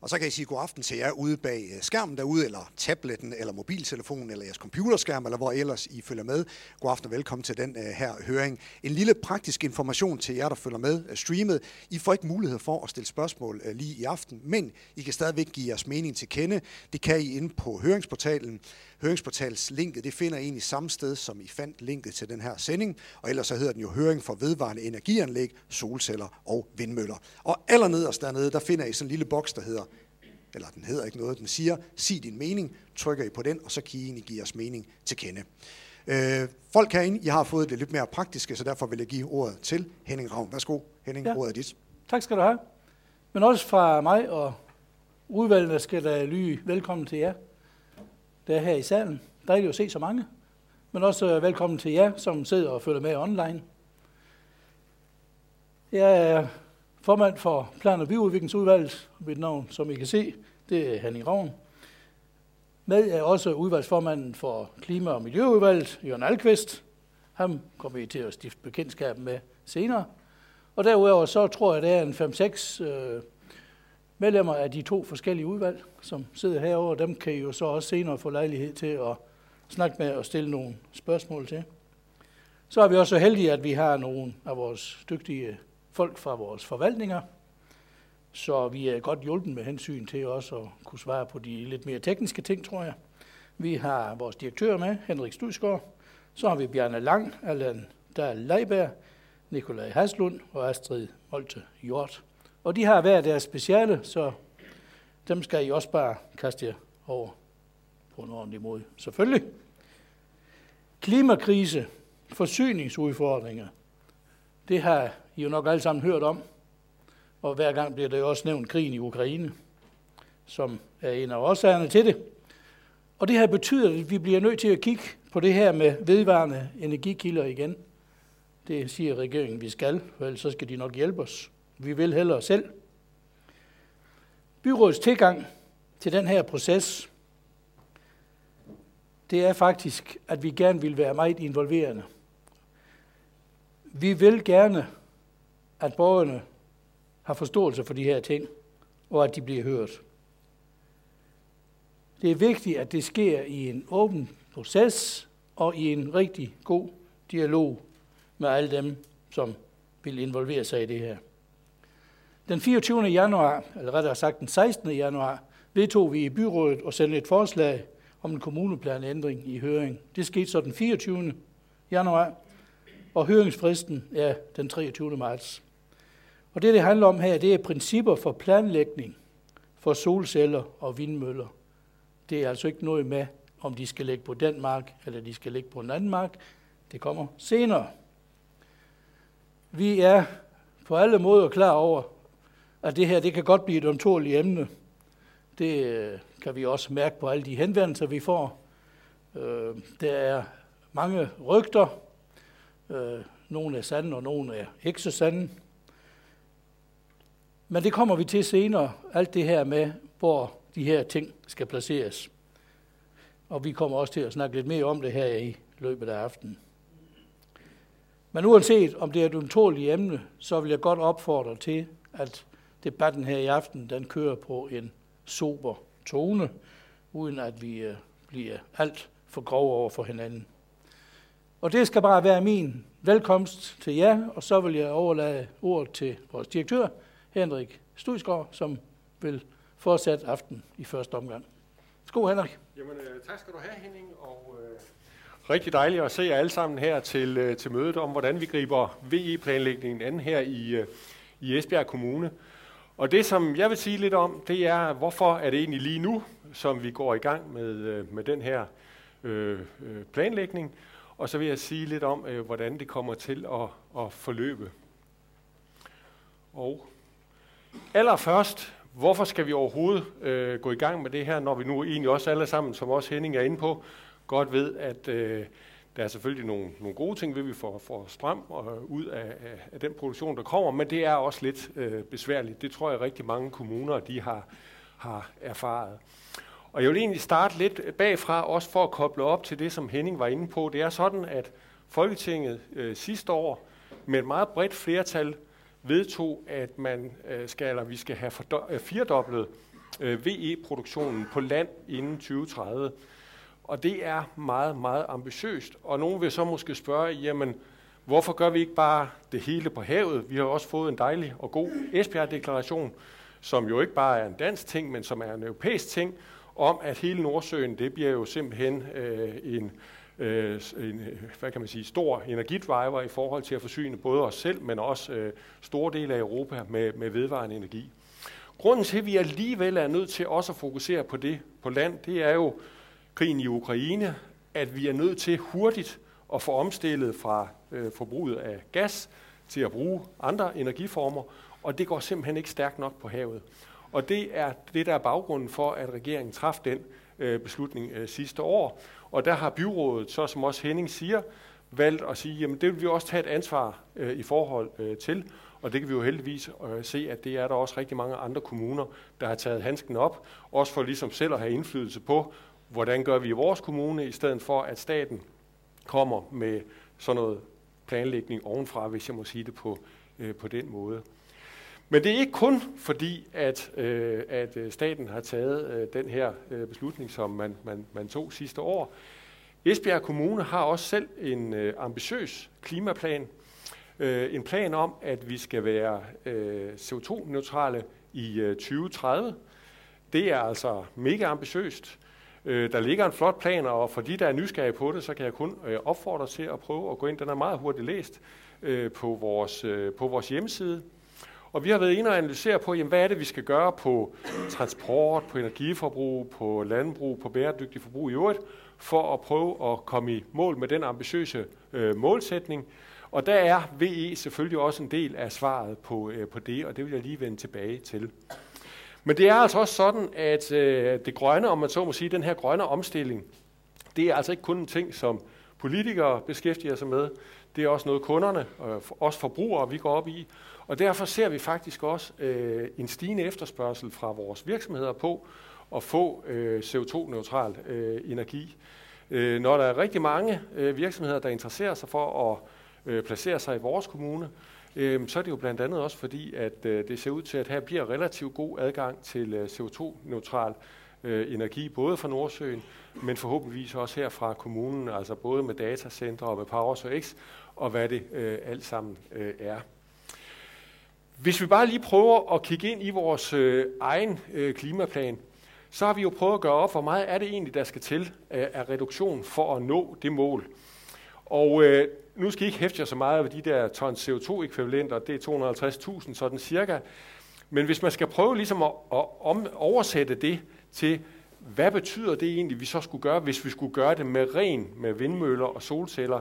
Og så kan I sige god aften til jer ude bag øh, skærmen derude, eller tabletten, eller mobiltelefonen, eller jeres computerskærm, eller hvor ellers I følger med. God aften og velkommen til den øh, her høring. En lille praktisk information til jer, der følger med øh, streamet. I får ikke mulighed for at stille spørgsmål lige i aften, men I kan stadigvæk give jeres mening til kende. Det kan I inde på høringsportalen. Høringsportals linket, det finder I egentlig samme sted, som I fandt linket til den her sending. Og ellers så hedder den jo høring for vedvarende energianlæg, solceller og vindmøller. Og allernederst dernede, der finder I sådan en lille boks, der hedder eller den hedder ikke noget, den siger, sig din mening, trykker I på den, og så kan I egentlig give jeres mening til kende. Øh, folk herinde, I har fået det lidt mere praktiske, så derfor vil jeg give ordet til Henning Ravn. Værsgo, Henning, ja. ordet er dit. Tak skal du have. Men også fra mig og udvalgene skal der lyde velkommen til jer, der er her i salen. Dejligt at se så mange. Men også øh, velkommen til jer, som sidder og følger med online. Jeg er formand for Plan- og Byudviklingsudvalget. Mit navn, som I kan se, det er Henning Ravn. Med er også udvalgsformanden for Klima- og Miljøudvalget, Jørgen Alkvist. Ham kommer vi til at stifte bekendtskab med senere. Og derudover så tror jeg, at der er en 5-6 øh, medlemmer af de to forskellige udvalg, som sidder herovre. Dem kan I jo så også senere få lejlighed til at snakke med og stille nogle spørgsmål til. Så er vi også heldige, at vi har nogle af vores dygtige folk fra vores forvaltninger, så vi er godt hjulpet med hensyn til også at kunne svare på de lidt mere tekniske ting, tror jeg. Vi har vores direktør med, Henrik Studsgaard. Så har vi Bjarne Lang, Allan Dahl Leiberg, Nikolaj Haslund og Astrid Molte Hjort. Og de har hver deres speciale, så dem skal I også bare kaste jer over på en ordentlig måde. Selvfølgelig. Klimakrise, forsyningsudfordringer, det har i har nok alle sammen hørt om. Og hver gang bliver det også nævnt krigen i Ukraine, som er en af årsagerne til det. Og det her betyder, at vi bliver nødt til at kigge på det her med vedvarende energikilder igen. Det siger regeringen, vi skal, for ellers så skal de nok hjælpe os. Vi vil hellere selv. Byrådets tilgang til den her proces, det er faktisk, at vi gerne vil være meget involverende. Vi vil gerne, at borgerne har forståelse for de her ting, og at de bliver hørt. Det er vigtigt, at det sker i en åben proces og i en rigtig god dialog med alle dem, som vil involvere sig i det her. Den 24. januar, eller rettere sagt den 16. januar, vedtog vi i byrådet at sende et forslag om en kommuneplanændring i høring. Det skete så den 24. januar, og høringsfristen er den 23. marts. Og det, det handler om her, det er principper for planlægning for solceller og vindmøller. Det er altså ikke noget med, om de skal ligge på den mark, eller de skal ligge på en anden mark. Det kommer senere. Vi er på alle måder klar over, at det her det kan godt blive et omtåligt emne. Det øh, kan vi også mærke på alle de henvendelser, vi får. Øh, der er mange rygter. Øh, nogle er sande, og nogle er ikke så sande. Men det kommer vi til senere, alt det her med, hvor de her ting skal placeres. Og vi kommer også til at snakke lidt mere om det her i løbet af aftenen. Men uanset om det er et utåligt emne, så vil jeg godt opfordre til, at debatten her i aften, den kører på en sober tone, uden at vi øh, bliver alt for grove over for hinanden. Og det skal bare være min velkomst til jer, og så vil jeg overlade ordet til vores direktør, Henrik Studsgaard, som vil fortsætte aften i første omgang. Skål, Henrik. Jamen, øh, tak skal du have, Henning, og øh, rigtig dejligt at se jer alle sammen her til, øh, til mødet om, hvordan vi griber VE-planlægningen an her i, øh, i Esbjerg Kommune. Og det, som jeg vil sige lidt om, det er, hvorfor er det egentlig lige nu, som vi går i gang med, øh, med den her øh, øh, planlægning. Og så vil jeg sige lidt om, øh, hvordan det kommer til at, at forløbe. Og allerførst, hvorfor skal vi overhovedet øh, gå i gang med det her, når vi nu egentlig også alle sammen, som også Henning er inde på, godt ved, at øh, der er selvfølgelig nogle, nogle gode ting, ved vi får, får strøm og, ud af, af, af den produktion, der kommer, men det er også lidt øh, besværligt. Det tror jeg rigtig mange kommuner, de har, har erfaret. Og jeg vil egentlig starte lidt bagfra, også for at koble op til det, som Henning var inde på. Det er sådan, at Folketinget øh, sidste år med et meget bredt flertal vedtog, at man øh, skal, eller vi skal have øh, firedoblet øh, VE-produktionen på land inden 2030. Og det er meget, meget ambitiøst. Og nogen vil så måske spørge, jamen, hvorfor gør vi ikke bare det hele på havet? Vi har også fået en dejlig og god Esbjerg-deklaration, som jo ikke bare er en dansk ting, men som er en europæisk ting, om at hele Nordsøen, det bliver jo simpelthen øh, en, øh, en øh, hvad kan man sige, stor energidriver i forhold til at forsyne både os selv, men også øh, store dele af Europa med, med vedvarende energi. Grunden til, at vi alligevel er nødt til også at fokusere på det på land, det er jo krigen i Ukraine, at vi er nødt til hurtigt at få omstillet fra øh, forbruget af gas til at bruge andre energiformer, og det går simpelthen ikke stærkt nok på havet. Og det er det, der er baggrunden for, at regeringen traf den øh, beslutning øh, sidste år. Og der har byrådet, så som også Henning siger, valgt at sige, jamen det vil vi også tage et ansvar øh, i forhold øh, til. Og det kan vi jo heldigvis øh, se, at det er der også rigtig mange andre kommuner, der har taget handsken op, også for ligesom selv at have indflydelse på, hvordan gør vi i vores kommune, i stedet for at staten kommer med sådan noget planlægning ovenfra, hvis jeg må sige det på, øh, på den måde. Men det er ikke kun fordi, at, øh, at øh, staten har taget øh, den her øh, beslutning, som man, man, man tog sidste år. Esbjerg Kommune har også selv en øh, ambitiøs klimaplan. Øh, en plan om, at vi skal være øh, CO2-neutrale i øh, 2030. Det er altså mega ambitiøst. Øh, der ligger en flot plan, og for de, der er nysgerrige på det, så kan jeg kun øh, opfordre til at prøve at gå ind. Den er meget hurtigt læst øh, på, vores, øh, på vores hjemmeside. Og vi har været inde og analysere på, jamen, hvad er det, vi skal gøre på transport, på energiforbrug, på landbrug, på bæredygtig forbrug i øvrigt, for at prøve at komme i mål med den ambitiøse øh, målsætning. Og der er VE selvfølgelig også en del af svaret på, øh, på det, og det vil jeg lige vende tilbage til. Men det er altså også sådan, at øh, det grønne, om man så må sige, den her grønne omstilling, det er altså ikke kun en ting, som politikere beskæftiger sig med. Det er også noget kunderne, øh, også forbrugere, vi går op i. Og derfor ser vi faktisk også øh, en stigende efterspørgsel fra vores virksomheder på at få øh, CO2-neutral øh, energi. Øh, når der er rigtig mange øh, virksomheder, der interesserer sig for at øh, placere sig i vores kommune, øh, så er det jo blandt andet også fordi, at øh, det ser ud til, at her bliver relativt god adgang til øh, CO2-neutral øh, energi, både fra Nordsøen, men forhåbentligvis også her fra kommunen, altså både med datacenter og med Power X, og hvad det øh, alt sammen øh, er. Hvis vi bare lige prøver at kigge ind i vores øh, egen øh, klimaplan, så har vi jo prøvet at gøre op, hvor meget er det egentlig, der skal til øh, af reduktion for at nå det mål. Og øh, nu skal I ikke hæfte jer så meget ved de der ton CO2-ekvivalenter, det er 250.000 sådan cirka. Men hvis man skal prøve ligesom at, at om, oversætte det til, hvad betyder det egentlig, vi så skulle gøre, hvis vi skulle gøre det med ren, med vindmøller og solceller,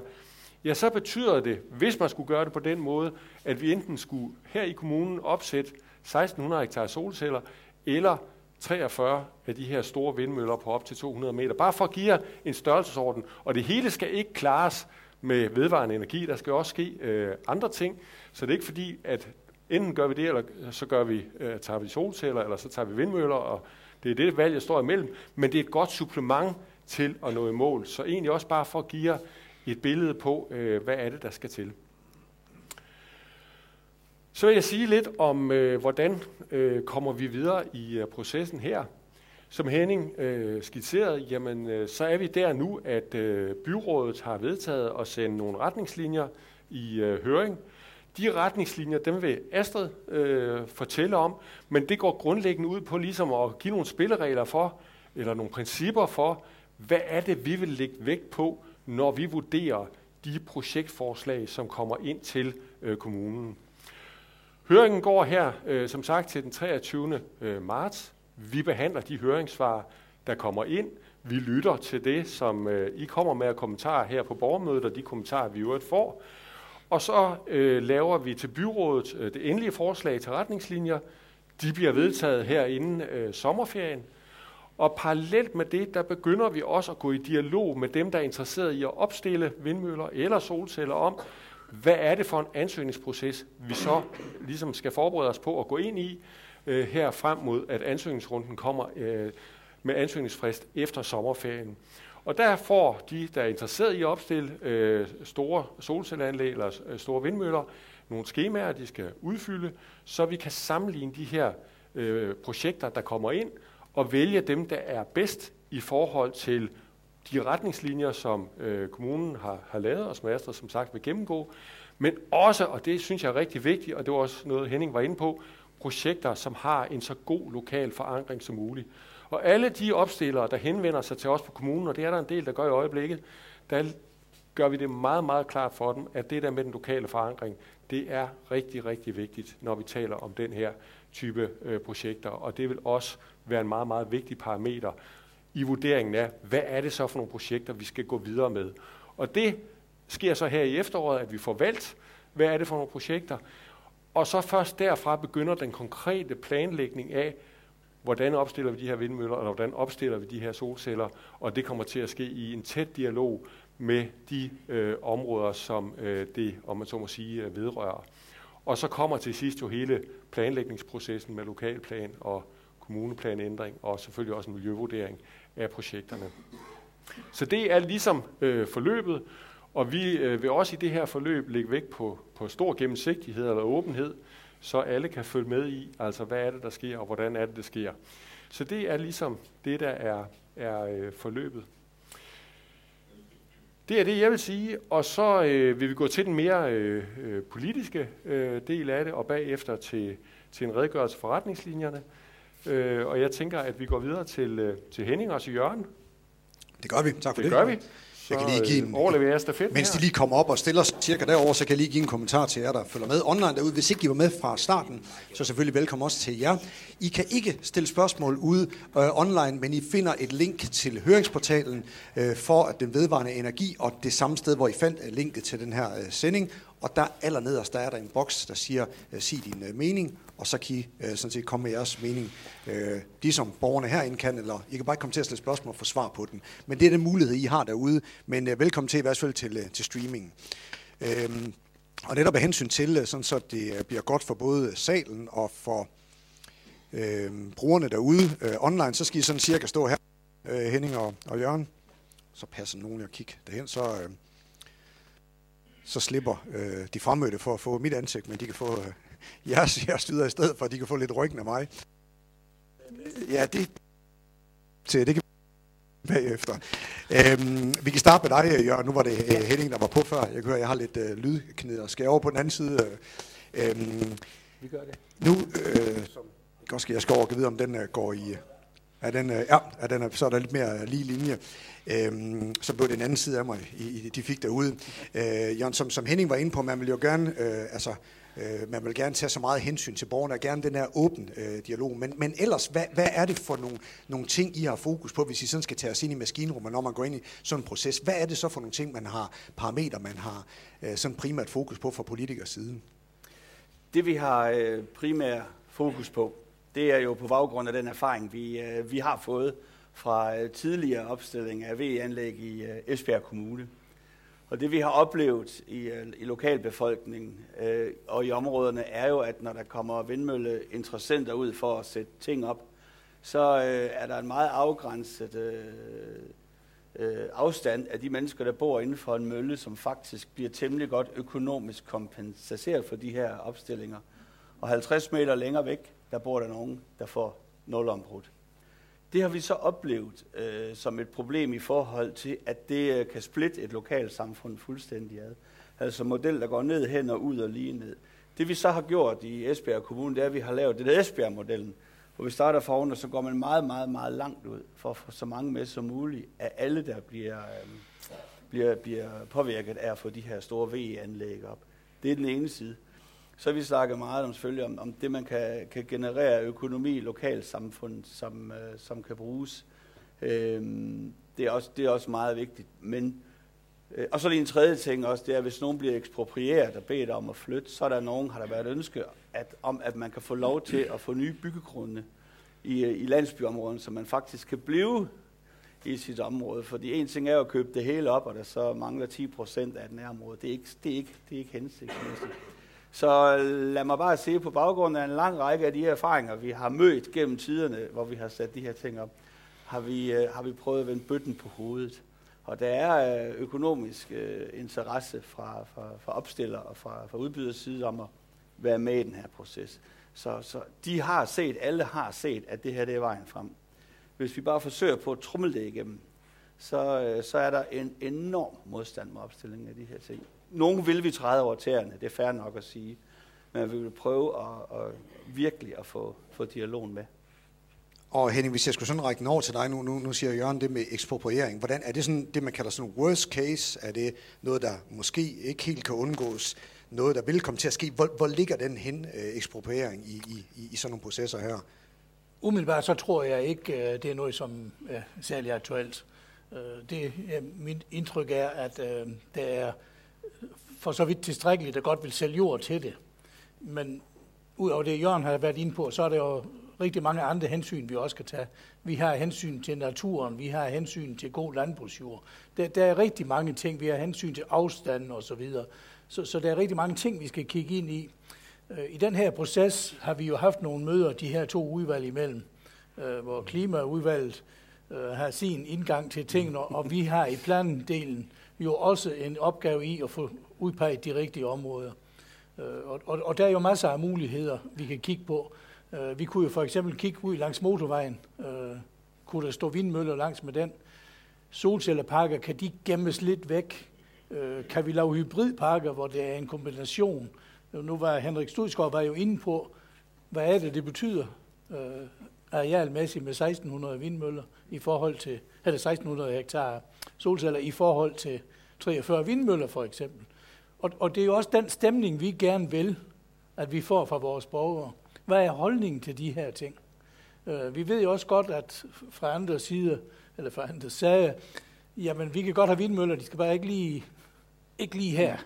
ja, så betyder det, hvis man skulle gøre det på den måde, at vi enten skulle her i kommunen opsætte 1600 hektar solceller, eller 43 af de her store vindmøller på op til 200 meter. Bare for at give jer en størrelsesorden. Og det hele skal ikke klares med vedvarende energi. Der skal også ske øh, andre ting. Så det er ikke fordi, at enten gør vi det, eller så gør vi, øh, tager vi solceller, eller så tager vi vindmøller. Og det er det valg, jeg står imellem. Men det er et godt supplement til at nå i mål. Så egentlig også bare for at give jer et billede på, øh, hvad er det, der skal til. Så vil jeg sige lidt om, øh, hvordan øh, kommer vi videre i øh, processen her. Som Henning øh, skitserede, jamen, øh, så er vi der nu, at øh, byrådet har vedtaget at sende nogle retningslinjer i øh, høring. De retningslinjer, dem vil Astrid øh, fortælle om, men det går grundlæggende ud på ligesom at give nogle spilleregler for, eller nogle principper for, hvad er det, vi vil lægge vægt på, når vi vurderer de projektforslag, som kommer ind til øh, kommunen. Høringen går her, øh, som sagt, til den 23. Øh, marts. Vi behandler de høringssvar, der kommer ind. Vi lytter til det, som øh, I kommer med af kommentarer her på borgermødet, og de kommentarer, vi øvrigt får. Og så øh, laver vi til byrådet øh, det endelige forslag til retningslinjer. De bliver vedtaget her inden øh, sommerferien. Og parallelt med det, der begynder vi også at gå i dialog med dem, der er interesseret i at opstille vindmøller eller solceller om, hvad er det for en ansøgningsproces, vi så ligesom skal forberede os på at gå ind i øh, her frem mod, at ansøgningsrunden kommer øh, med ansøgningsfrist efter sommerferien. Og der får de, der er interesseret i at opstille øh, store solcelleanlæg eller øh, store vindmøller, nogle skemaer, de skal udfylde, så vi kan sammenligne de her øh, projekter, der kommer ind, og vælge dem, der er bedst i forhold til de retningslinjer, som øh, kommunen har, har lavet, og som Astrid som sagt vil gennemgå, men også, og det synes jeg er rigtig vigtigt, og det var også noget Henning var inde på, projekter, som har en så god lokal forankring som muligt. Og alle de opstillere, der henvender sig til os på kommunen, og det er der en del, der gør i øjeblikket, der gør vi det meget, meget klart for dem, at det der med den lokale forankring, det er rigtig, rigtig vigtigt, når vi taler om den her type øh, projekter. Og det vil også være en meget, meget vigtig parameter i vurderingen af, hvad er det så for nogle projekter, vi skal gå videre med. Og det sker så her i efteråret, at vi får valgt, hvad er det for nogle projekter, og så først derfra begynder den konkrete planlægning af, hvordan opstiller vi de her vindmøller, eller hvordan opstiller vi de her solceller, og det kommer til at ske i en tæt dialog med de øh, områder, som øh, det, om man så må sige, øh, vedrører. Og så kommer til sidst jo hele planlægningsprocessen med lokalplan og kommuneplanændring, og selvfølgelig også en miljøvurdering af projekterne. Så det er ligesom øh, forløbet, og vi øh, vil også i det her forløb lægge vægt på, på stor gennemsigtighed eller åbenhed, så alle kan følge med i, altså hvad er det, der sker, og hvordan er det, det sker. Så det er ligesom det, der er, er øh, forløbet. Det er det, jeg vil sige, og så øh, vil vi gå til den mere øh, øh politiske øh, del af det, og bagefter til, til en redegørelse for retningslinjerne. Øh, og jeg tænker, at vi går videre til, øh, til Henning og til Jørgen. Det gør vi. Tak for det. Det gør vi. Så jeg kan lige give en, overleverer jeg stafet Mens de lige kommer op og stiller sig cirka derover, så kan jeg lige give en kommentar til jer, der følger med online derude. Hvis ikke I var med fra starten, så selvfølgelig velkommen også til jer. I kan ikke stille spørgsmål ude øh, online, men I finder et link til høringsportalen øh, for den vedvarende energi, og det samme sted, hvor I fandt øh, linket til den her øh, sending. Og der allernederst, der er der en boks, der siger, øh, sig din øh, mening, og så kan I øh, sådan set komme med jeres mening. Øh, de som borgerne herinde kan, eller I kan bare komme til at stille spørgsmål og få svar på den. Men det er den mulighed, I har derude. Men øh, velkommen til i hvert fald til, øh, til streaming. Øh, og netop af hensyn til, øh, sådan så det øh, bliver godt for både salen og for øh, brugerne derude øh, online, så skal I sådan cirka stå her, øh, Henning og, og Jørgen. Så passer nogen at kigge derhen, så... Øh, så slipper øh, de fremmødte for at få mit ansigt, men de kan få øh, jeres, jeres styder i stedet for, at de kan få lidt ryggen af mig. Ja, det, til, det kan bagefter. Øhm, vi kan starte med dig, Jørgen. Nu var det øh, Henning, der var på før. Jeg kan høre, jeg har lidt øh, lydkneder. Skal jeg over på den anden side? Øhm, vi gør det. Nu, øh, godt skal jeg skal over og vide, om den øh, går i... Er den, øh, ja, er den, øh, så er der lidt mere øh, lige linje. Øhm, så blev det anden side af mig, I, I, de fik derude. Øh, Jørgen, som, som Henning var inde på, man vil jo gerne... Øh, altså, Øh, man vil gerne tage så meget hensyn til borgerne, og gerne den her åben øh, dialog. Men, men ellers, hvad, hvad er det for nogle, nogle ting, I har fokus på, hvis I sådan skal tage os ind i maskinrummet, når man går ind i sådan en proces? Hvad er det så for nogle ting, man har, parametre, man har øh, sådan primært fokus på fra politikers side? Det vi har øh, primært fokus på, det er jo på baggrund af den erfaring, vi, øh, vi har fået fra øh, tidligere opstilling af VE-anlæg i øh, Esbjerg Kommune. Og det vi har oplevet i, øh, i lokalbefolkningen øh, og i områderne er jo, at når der kommer vindmølleinteressenter ud for at sætte ting op, så øh, er der en meget afgrænset øh, øh, afstand af de mennesker, der bor inden for en mølle, som faktisk bliver temmelig godt økonomisk kompenseret for de her opstillinger. Og 50 meter længere væk, der bor der nogen, der får nulombrud. Det har vi så oplevet øh, som et problem i forhold til, at det øh, kan splitte et lokalsamfund fuldstændig ad. Altså model, der går ned, hen og ud og lige ned. Det vi så har gjort i Esbjerg Kommune, det er, at vi har lavet det der Esbjerg-modellen, hvor vi starter foran, og så går man meget, meget, meget langt ud for at få så mange med som muligt af alle, der bliver, øh, bliver, bliver påvirket af at få de her store VE-anlæg op. Det er den ene side. Så vi snakker meget om, selvfølgelig om, om det, man kan, kan generere økonomi i lokalsamfundet, som, øh, som kan bruges. Øh, det, er også, det er også meget vigtigt. Men, øh, og så er det en tredje ting også, det er, at hvis nogen bliver eksproprieret og bedt om at flytte, så er der nogen, har der været ønske at, om, at man kan få lov til at få nye byggegrunde i, øh, i landsbyområden, så man faktisk kan blive i sit område. Fordi en ting er at købe det hele op, og der så mangler 10 procent af den nærområde. Det er ikke, det er ikke, det er ikke hensigtsmæssigt. Så øh, lad mig bare se på baggrund af en lang række af de erfaringer, vi har mødt gennem tiderne, hvor vi har sat de her ting op, har vi, øh, har vi prøvet at vende bøtten på hovedet. Og der er øh, økonomisk øh, interesse fra, fra, fra opstiller og fra, fra udbyders side om at være med i den her proces. Så, så de har set, alle har set, at det her det er vejen frem. Hvis vi bare forsøger på at trumle det igennem, så, øh, så er der en enorm modstand mod opstillingen af de her ting. Nogle vil vi træde over tæerne, det er fair nok at sige. Men vi vil prøve at, at virkelig at få, få dialogen med. Og Henning, hvis jeg skulle sådan række den over til dig, nu, nu, nu siger Jørgen det med ekspropriering. Hvordan, er det sådan det, man kalder sådan worst case? Er det noget, der måske ikke helt kan undgås? Noget, der vil komme til at ske? Hvor, hvor ligger den hen, øh, ekspropriering, i, i, i sådan nogle processer her? Umiddelbart så tror jeg ikke, øh, det er noget, som er særlig aktuelt. Øh, det, mit indtryk er, at der er for så vidt tilstrækkeligt, der godt vil sælge jord til det. Men udover det, Jørgen har været inde på, så er der jo rigtig mange andre hensyn, vi også skal tage. Vi har hensyn til naturen, vi har hensyn til god landbrugsjord. Der, der er rigtig mange ting, vi har hensyn til afstanden og så videre. Så, så der er rigtig mange ting, vi skal kigge ind i. Øh, I den her proces har vi jo haft nogle møder, de her to udvalg imellem, øh, hvor klimaudvalget øh, har sin indgang til tingene, og vi har i plandelen jo også en opgave i at få udpeget de rigtige områder. Øh, og, og, og der er jo masser af muligheder, vi kan kigge på. Øh, vi kunne jo for eksempel kigge ud langs motorvejen. Øh, kunne der stå vindmøller langs med den? Solcelleparker, kan de gemmes lidt væk? Kan vi lave hybridparker, hvor det er en kombination? Nu var Henrik Studskov var jo inde på, hvad er det, det betyder arealmæssigt med 1600 vindmøller i forhold til, eller 1600 hektar solceller i forhold til 43 vindmøller for eksempel. Og, og det er jo også den stemning, vi gerne vil, at vi får fra vores borgere. Hvad er holdningen til de her ting? Øh, vi ved jo også godt, at fra andre sider, eller fra andre sager, jamen vi kan godt have vindmøller, de skal bare ikke lige, ikke lige her.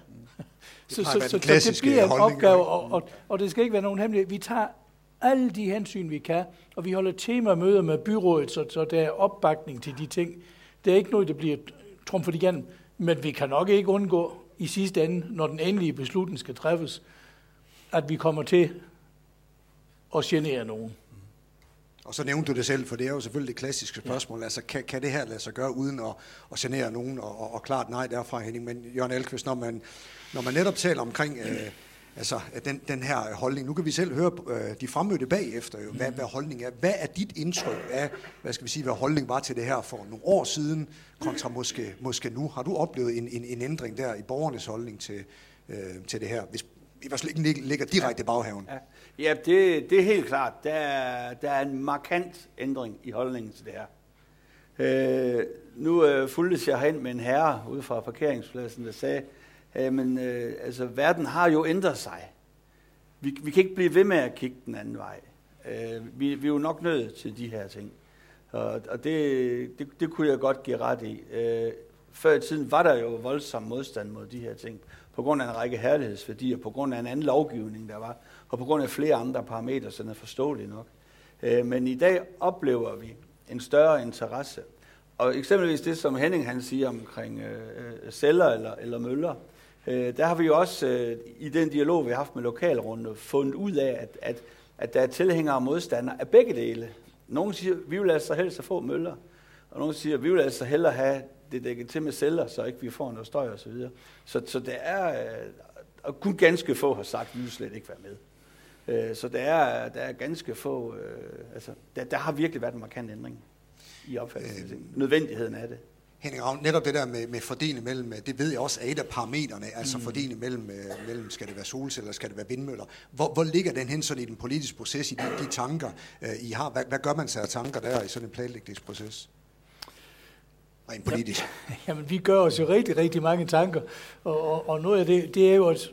Så, så, så, så det bliver en opgave, og, og, og det skal ikke være nogen hemmelighed. Vi tager alle de hensyn, vi kan, og vi holder temamøder med byrådet, så, så der er opbakning til de ting. Det er ikke noget, der bliver trumfet igennem, men vi kan nok ikke undgå i sidste ende, når den endelige beslutning skal træffes, at vi kommer til at genere nogen. Og så nævnte du det selv, for det er jo selvfølgelig det klassiske spørgsmål. Ja. Altså, kan, kan det her lade sig gøre uden at, at genere nogen? Og, og, og klart nej derfra, Henning. Men Jørgen Elkvist, når man, når man netop taler omkring øh, altså, den, den her holdning, nu kan vi selv høre øh, de fremmødte bagefter, jo, hvad, hvad holdningen er. Hvad er dit indtryk af, hvad skal vi sige, hvad holdningen var til det her for nogle år siden, kontra måske, måske nu? Har du oplevet en, en, en ændring der i borgernes holdning til, øh, til det her? Hvis i hvert fald ikke ligger direkte i baghaven. Ja, ja det, det er helt klart. Der er, der er en markant ændring i holdningen til det her. Øh, nu øh, fuldtes jeg hen med en herre ude fra parkeringspladsen, der sagde, øh, men øh, altså, verden har jo ændret sig. Vi, vi kan ikke blive ved med at kigge den anden vej. Øh, vi, vi er jo nok nødt til de her ting. Og, og det, det, det kunne jeg godt give ret i. Øh, før i tiden var der jo voldsom modstand mod de her ting, på grund af en række herlighedsværdier, på grund af en anden lovgivning, der var, og på grund af flere andre parametre, som er forståelig nok. Øh, men i dag oplever vi en større interesse. Og eksempelvis det, som Henning han siger omkring øh, øh celler eller, eller møller, øh, der har vi jo også øh, i den dialog, vi har haft med lokalrunde, fundet ud af, at, at, at der er tilhængere og modstandere af begge dele. Nogle siger, vi vil altså helst at få møller, og nogle siger, vi vil altså hellere have det dækket til med celler, så ikke vi får noget støj osv. Så, videre. så, så det er, øh, og kun ganske få har sagt, vi vil slet ikke være med. Øh, så der er, der er ganske få, øh, altså der, der har virkelig været en markant ændring i opfattelsen. Øh, nødvendigheden af det. Henning Ravn, netop det der med, med fordeling mellem, det ved jeg også er et af parametrene, altså mm. fordeling mellem, mellem, skal det være solceller, skal det være vindmøller. Hvor, hvor ligger den hen sådan i den politiske proces, i de, de tanker, I har? Hvad, hvad gør man sig af tanker der i sådan en planlægningsproces? rent politisk? Ja, jamen, vi gør os jo rigtig, rigtig mange tanker, og, og, og noget af det, det er jo, at,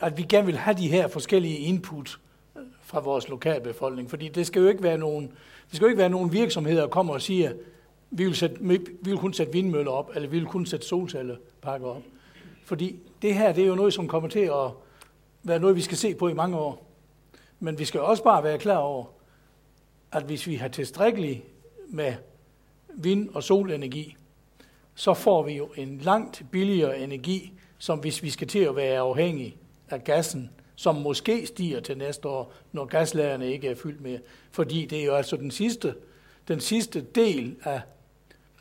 at vi gerne vil have de her forskellige input fra vores lokalbefolkning, fordi det skal jo ikke være nogen, det skal jo ikke være nogen virksomheder, der kommer og siger, vi vil, sætte, vi vil kun sætte vindmøller op, eller vi vil kun sætte solcellepakker op. Fordi det her, det er jo noget, som kommer til at være noget, vi skal se på i mange år. Men vi skal også bare være klar over, at hvis vi har tilstrækkeligt med vind- og solenergi, så får vi jo en langt billigere energi, som hvis vi skal til at være afhængige af gassen, som måske stiger til næste år, når gaslagerne ikke er fyldt mere. Fordi det er jo altså den sidste, den sidste del af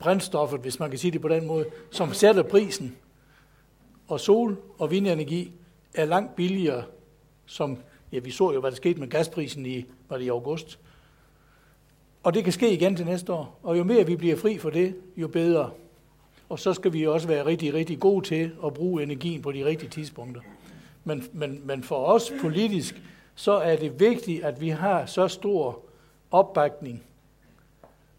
brændstoffet, hvis man kan sige det på den måde, som sætter prisen. Og sol- og vindenergi er langt billigere som Ja, vi så jo, hvad der skete med gasprisen i, var det i august. Og det kan ske igen til næste år. Og jo mere vi bliver fri for det, jo bedre. Og så skal vi også være rigtig, rigtig gode til at bruge energien på de rigtige tidspunkter. Men, men, men for os politisk, så er det vigtigt, at vi har så stor opbakning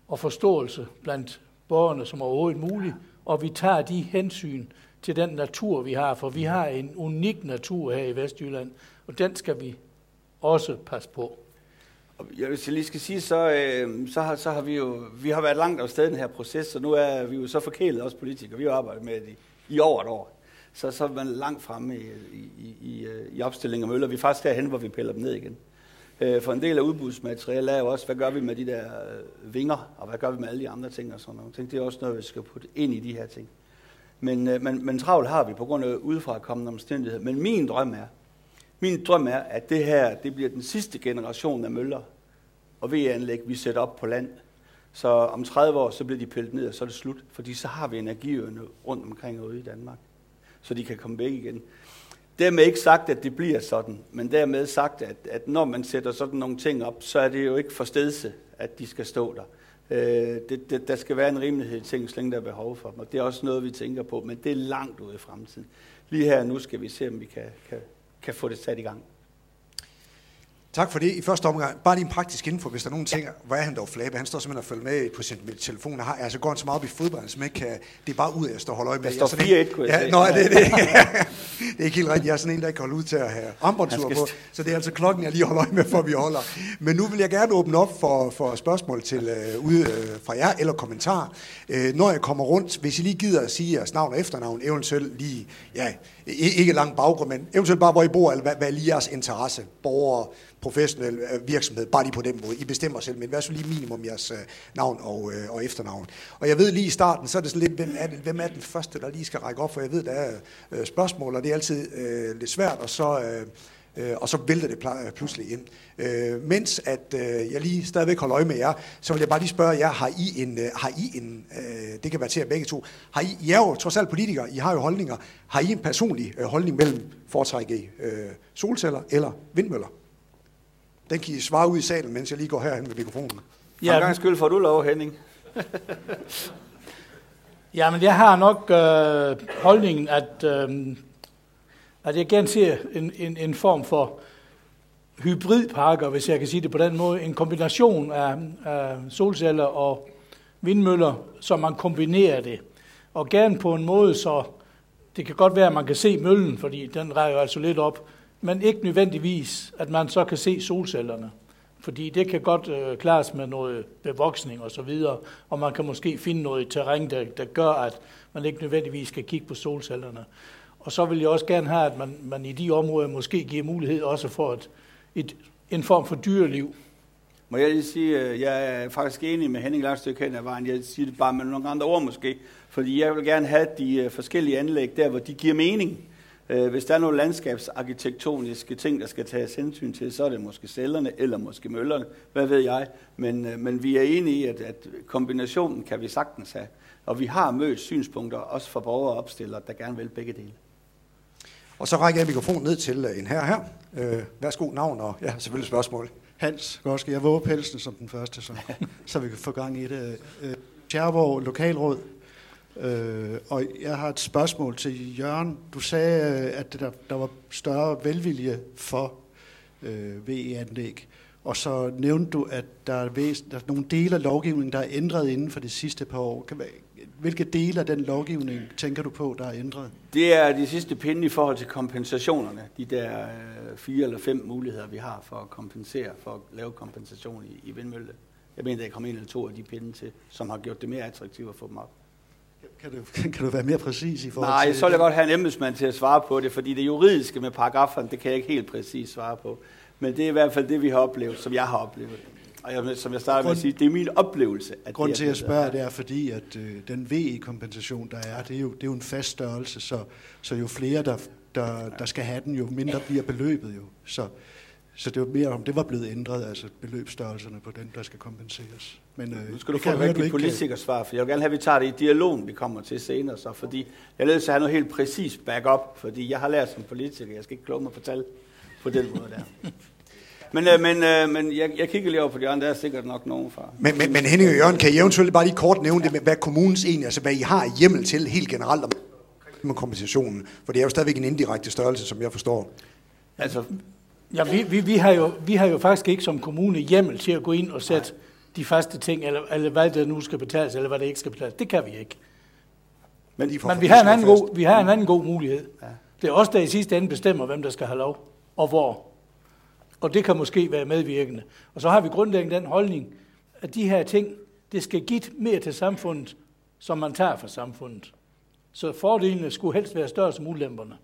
og forståelse blandt borgerne som overhovedet muligt, og vi tager de hensyn til den natur, vi har, for vi har en unik natur her i Vestjylland, og den skal vi også passe på. Jeg, hvis jeg lige skal sige, så, øh, så, har, så har vi jo vi har været langt afsted i den her proces, så nu er vi jo så forkælet, også politikere. Vi har arbejdet med det i, i over et år. Så, så er man langt fremme i, i, i, i opstilling af møller. Vi er faktisk derhen, hvor vi piller dem ned igen. Øh, for en del af udbudsmaterialet er jo også, hvad gør vi med de der øh, vinger, og hvad gør vi med alle de andre ting og sådan noget. Det er også noget, vi skal putte ind i de her ting. Men, øh, men, men travlt har vi på grund af udefra kommende omstændigheder. Men min drøm er, min drøm er, at det her det bliver den sidste generation af møller og VE-anlæg, vi sætter op på land. Så om 30 år, så bliver de pillet ned, og så er det slut. Fordi så har vi energiøerne rundt omkring ude i Danmark. Så de kan komme væk igen. Dermed ikke sagt, at det bliver sådan, men dermed sagt, at, at når man sætter sådan nogle ting op, så er det jo ikke for stedse, at de skal stå der. Øh, det, det, der skal være en rimelighed i ting, så længe der er behov for dem, og det er også noget, vi tænker på, men det er langt ude i fremtiden. Lige her nu skal vi se, om vi kan, kan, kan få det sat i gang. Tak for det. I første omgang, bare lige en praktisk info, hvis der er nogen ting, hvor er han dog flabe? Han står simpelthen og følger med på sin telefon. Har, altså går han så meget op i fodbold, som ikke kan, det er bare ud af at stå og holde øje med. Der står 4-1, kunne jeg ja, Nå, det, det, det, er ikke helt rigtigt. Jeg er sådan en, der ikke kan holde ud til at have armbåndsur på. Så det er altså klokken, jeg lige holder øje med, for vi holder. Men nu vil jeg gerne åbne op for, for spørgsmål til uh, ude uh, fra jer, eller kommentarer. Uh, når jeg kommer rundt, hvis I lige gider at sige jeres navn og efternavn, eventuelt lige, ja, ikke lang baggrund, men eventuelt bare, hvor I bor, eller hvad, hvad er lige jeres interesse, borgere, professionel øh, virksomhed, bare lige på den måde. I bestemmer selv, men hvad så lige minimum jeres øh, navn og, øh, og efternavn. Og jeg ved lige i starten, så er det sådan lidt, hvem er, det, hvem er den første, der lige skal række op, for jeg ved, der er spørgsmål, og det er altid øh, lidt svært, og så... Øh, øh, og så vælter det pludselig ind. Øh, mens at øh, jeg lige stadigvæk holder øje med jer, så vil jeg bare lige spørge jer, har I en, øh, har I en øh, det kan være til jer begge to, har I, I er jo trods alt politikere, I har jo holdninger, har I en personlig øh, holdning mellem foretrække øh, solceller eller vindmøller? Den kan I svare ud i salen, mens jeg lige går herhen med mikrofonen. Ja, en gang skyld får du lov, Henning. ja, men jeg har nok øh, holdningen, at, øh, at jeg gerne ser en, en, en form for hybridparker, hvis jeg kan sige det på den måde. En kombination af, af solceller og vindmøller, så man kombinerer det. Og gerne på en måde, så det kan godt være, at man kan se møllen, fordi den rækker altså lidt op, men ikke nødvendigvis, at man så kan se solcellerne. Fordi det kan godt øh, klares med noget bevoksning og så videre, og man kan måske finde noget terræn, der, der gør, at man ikke nødvendigvis skal kigge på solcellerne. Og så vil jeg også gerne have, at man, man i de områder måske giver mulighed også for et, et, en form for dyreliv. Må jeg lige sige, øh, jeg er faktisk enig med Henning Langstykke hen ad vejen. Jeg siger det bare med nogle andre ord måske. Fordi jeg vil gerne have de øh, forskellige anlæg der, hvor de giver mening. Øh, hvis der er nogle landskabsarkitektoniske ting, der skal tages hensyn til, så er det måske cellerne eller måske møllerne, hvad ved jeg. Men, øh, men vi er enige i, at, at kombinationen kan vi sagtens have. Og vi har mødt synspunkter, også fra borgere og opstillere, der gerne vil begge dele. Og så rækker jeg mikrofonen ned til øh, en her her. Øh, værsgo, navn og ja, selvfølgelig spørgsmål. Hans skal Jeg våge pelsen som den første, så, så vi kan få gang i det. Øh, Tjerborg Lokalråd Øh, og jeg har et spørgsmål til Jørgen. Du sagde, øh, at der, der var større velvilje for øh, VE-anlæg. Og så nævnte du, at der er, væs, der er nogle dele af lovgivningen, der er ændret inden for de sidste par år. Hvilke dele af den lovgivning tænker du på, der er ændret? Det er de sidste pinde i forhold til kompensationerne. De der øh, fire eller fem muligheder, vi har for at kompensere, for at lave kompensation i, i vindmølle. Jeg mener, der er kommet en eller to af de pinde til, som har gjort det mere attraktivt at få dem op. Kan du, kan du være mere præcis i forhold Nej, til så vil jeg godt have en embedsmand til at svare på det, fordi det juridiske med paragraferne, det kan jeg ikke helt præcis svare på. Men det er i hvert fald det, vi har oplevet, som jeg har oplevet. Og jeg, som jeg startede med at sige, det er min oplevelse. At Grunden til at spørge, det er fordi, at øh, den VE-kompensation, der er, det er, jo, det er jo en fast størrelse, så, så jo flere, der, der, der skal have den, jo mindre bliver beløbet jo. Så, så det var mere om, det var blevet ændret, altså beløbsstørrelserne på den, der skal kompenseres. Men, øh, nu skal du få et rigtigt politikersvar, for jeg vil gerne have, at vi tager det i dialogen, vi kommer til senere. Så, fordi jeg er nødt til at have noget helt præcis backup, fordi jeg har lært som politiker, jeg skal ikke kloge mig på tal. på den måde der. Men, øh, men, øh, men jeg, jeg kigger lige over på de andre, der er sikkert nok nogen fra. Men, men, men Henning og Jørgen, kan I eventuelt bare lige kort nævne det med, hvad kommunens egentlig, altså hvad I har hjemmel til helt generelt om med kompensationen? For det er jo stadigvæk en indirekte størrelse, som jeg forstår. Altså, Ja, vi, vi, vi, har jo, vi har jo faktisk ikke som kommune hjemmel til at gå ind og sætte de faste ting, eller, eller hvad der nu skal betales, eller hvad der ikke skal betales. Det kan vi ikke. men, for Men vi har en anden god, vi har en anden god mulighed. Det er os, der i sidste ende bestemmer, hvem der skal have lov, og hvor. Og det kan måske være medvirkende. Og så har vi grundlæggende den holdning, at de her ting, det skal give mere til samfundet, som man tager fra samfundet. Så fordelene skulle helst være større som ulemperne.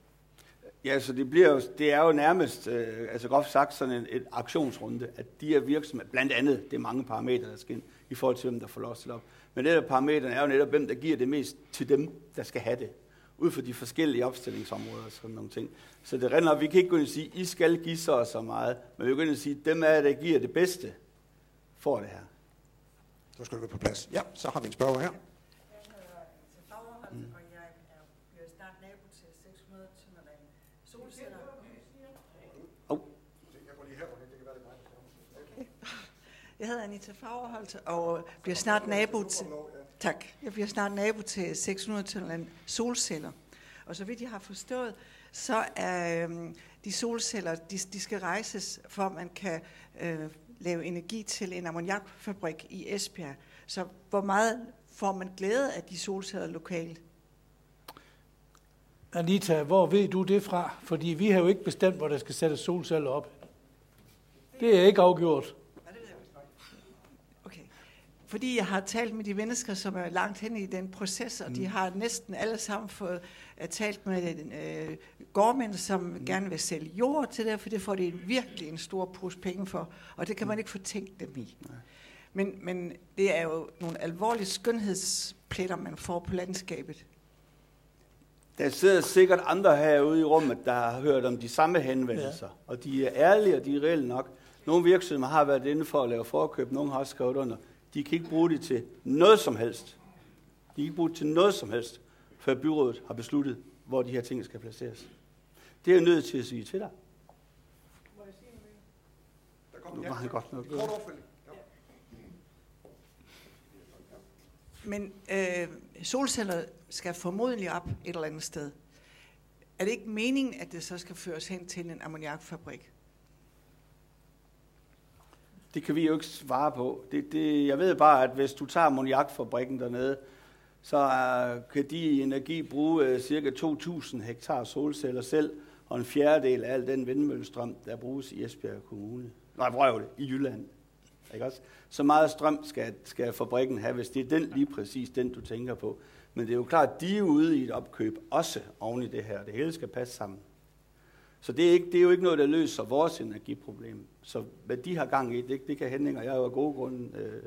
Ja, så det, bliver jo, det er jo nærmest, øh, altså groft sagt, sådan en, en aktionsrunde, at de her virksomheder, blandt andet, det er mange parametre, der skal ind, i forhold til, hvem der får lov til op. Men det der parametrene er jo netop, hvem der giver det mest til dem, der skal have det. Ud fra de forskellige opstillingsområder og sådan nogle ting. Så det render, vi kan ikke gå ind og sige, I skal give så og så meget, men vi kan gå ind og sige, dem af der giver det bedste, får det her. Så skal du være på plads. Ja, så har vi en spørger her. Jeg hedder til Fagrehold, mm. og jeg er, bliver snart nabo til 600 Tønderland solceller. Oh. Jeg hedder Anita Fagerholt og bliver snart nabo til, tak, jeg bliver snart nabo til 600 Tønderland solceller. Og så vidt jeg har forstået, så er øhm, de solceller, de, de skal rejses, for at man kan øh, lave energi til en ammoniakfabrik i Esbjerg. Så hvor meget får man glæde af de solceller lokalt? Anita, hvor ved du det fra? Fordi vi har jo ikke bestemt, hvor der skal sættes solceller op. Det er ikke afgjort. Fordi jeg har talt med de mennesker, som er langt hen i den proces, og mm. de har næsten alle sammen fået uh, talt med uh, gårdmænd, som mm. gerne vil sælge jord til det, for det får de virkelig en stor pose penge for, og det kan man ikke få tænkt dem i. Men, men det er jo nogle alvorlige skønhedspletter, man får på landskabet. Der sidder sikkert andre herude i rummet, der har hørt om de samme henvendelser. Ja. Og de er ærlige, og de er reelle nok. Nogle virksomheder har været inde for at lave forkøb, nogle har også skrevet under. De kan ikke bruge det til noget som helst. De kan ikke bruge det til noget som helst, før byrådet har besluttet, hvor de her ting skal placeres. Det er jeg nødt til at sige til dig. Der kom Nu var han godt nok. Men øh, solceller skal formodentlig op et eller andet sted. Er det ikke meningen, at det så skal føres hen til en ammoniakfabrik? Det kan vi jo ikke svare på. Det, det, jeg ved bare, at hvis du tager ammoniakfabrikken dernede, så uh, kan de i energi bruge uh, cirka 2.000 hektar solceller selv, og en fjerdedel af al den vindmøllestrøm, der bruges i Esbjerg Kommune. Nej, prøv det, i Jylland. Ikke også? Så meget strøm skal, skal fabrikken have, hvis det er den lige præcis den, du tænker på. Men det er jo klart, at de er ude i et opkøb også oven i det her. Det hele skal passe sammen. Så det er, ikke, det er jo ikke noget, der løser vores energiproblem. Så hvad de har gang i, det, det kan Henning og jeg jo af gode grunde, øh,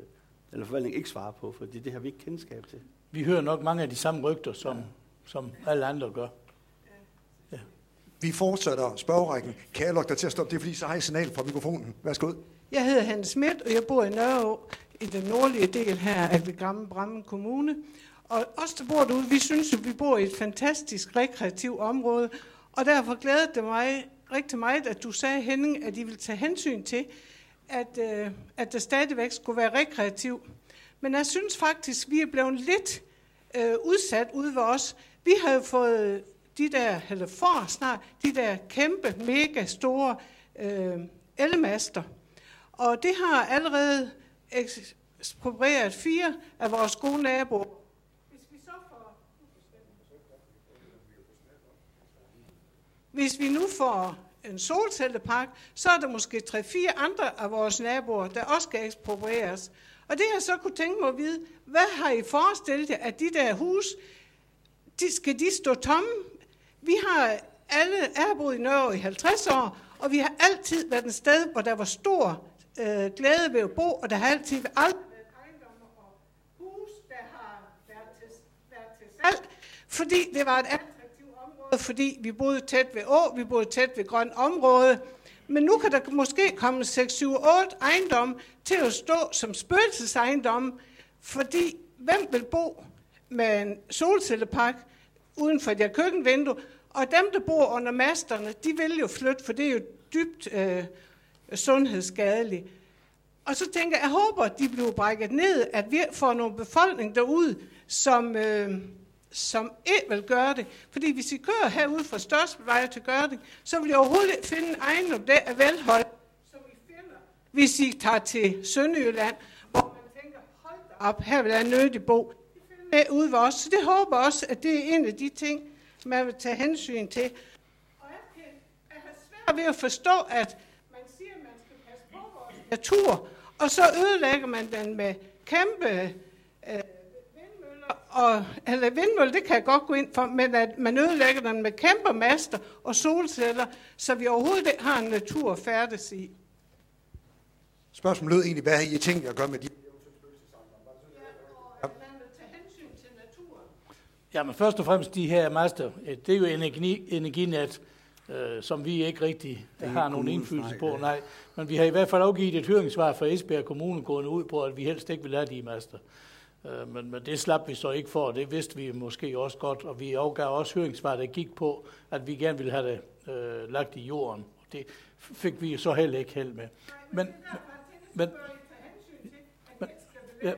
eller forvaltning ikke svare på, for det har vi ikke kendskab til. Vi hører nok mange af de samme rygter, som, som alle andre gør. Vi fortsætter spørgerækken. Kan jeg lukke dig til at stoppe? Det er fordi, så har I signal fra mikrofonen. Værsgo. Jeg hedder Hans Schmidt, og jeg bor i Nørreå, i den nordlige del her af det gamle Brammen Kommune. Og os, der bor derude, vi synes, at vi bor i et fantastisk rekreativt område, og derfor glæder det mig rigtig meget, at du sagde, Henning, at I vil tage hensyn til, at, øh, at der stadigvæk skulle være rekreativ. Men jeg synes faktisk, vi er blevet lidt øh, udsat ude ved os. Vi har jo fået de der, eller får snart, de der kæmpe, mega store øh, elmaster. Og det har allerede eksproprieret fire af vores gode naboer. Hvis vi så får... Hvis vi nu får en solcellepark, så er der måske 3-4 andre af vores naboer, der også skal eksproprieres. Og det jeg så kunne tænke mig at vide, hvad har I forestillet jer, at de der hus, de, skal de stå tomme? Vi har alle, jeg har boet i Norge i 50 år, og vi har altid været et sted, hvor der var stor øh, glæde ved at bo, og der har altid aldrig været ejendomme og hus, der har været til, været til salg, fordi det var et fordi vi boede tæt ved å, vi boede tæt ved grønt område, men nu kan der måske komme 6, 7, 8 ejendomme til at stå som spøgelsesejendomme, fordi hvem vil bo med en solcellepark uden for et køkkenvindue, og dem, der bor under masterne, de vil jo flytte, for det er jo dybt øh, sundhedsskadeligt. Og så tænker jeg, jeg håber, at de bliver brækket ned, at vi får nogle befolkning derude, som, øh, som ikke vil gøre det. Fordi hvis I kører herude fra Størstevej til Gørding, så vil I overhovedet ikke finde en ejendom, der er velholdt, som I finder, hvis I tager til Sønderjylland, hvor man tænker, hold da op, her vil jeg nødig bo. Det ude ved os. Så det håber også, at det er en af de ting, man vil tage hensyn til. Og jeg, har svært ved at forstå, at man siger, at man skal passe på vores natur, og så ødelægger man den med kæmpe øh. Og, eller vindmøller, det kan jeg godt gå ind for, men at man ødelægger den med kæmpe master og solceller, så vi overhovedet ikke har en natur at færdes i. Spørgsmålet lød egentlig, hvad har I tænkt at gøre med de Ja, men først og fremmest de her master, øh, det er jo energi, energinet, øh, som vi ikke rigtig har nogen indflydelse på. Nej. Men vi har i hvert fald afgivet et høringssvar fra Esbjerg Kommune gående ud på, at vi helst ikke vil have de master. Øh, men, men det slap vi så ikke for, og det vidste vi måske også godt. Og vi afgav også høringssvar, der gik på, at vi gerne ville have det øh, lagt i jorden. Og det fik vi så heller ikke held med. Men, men, men, ja,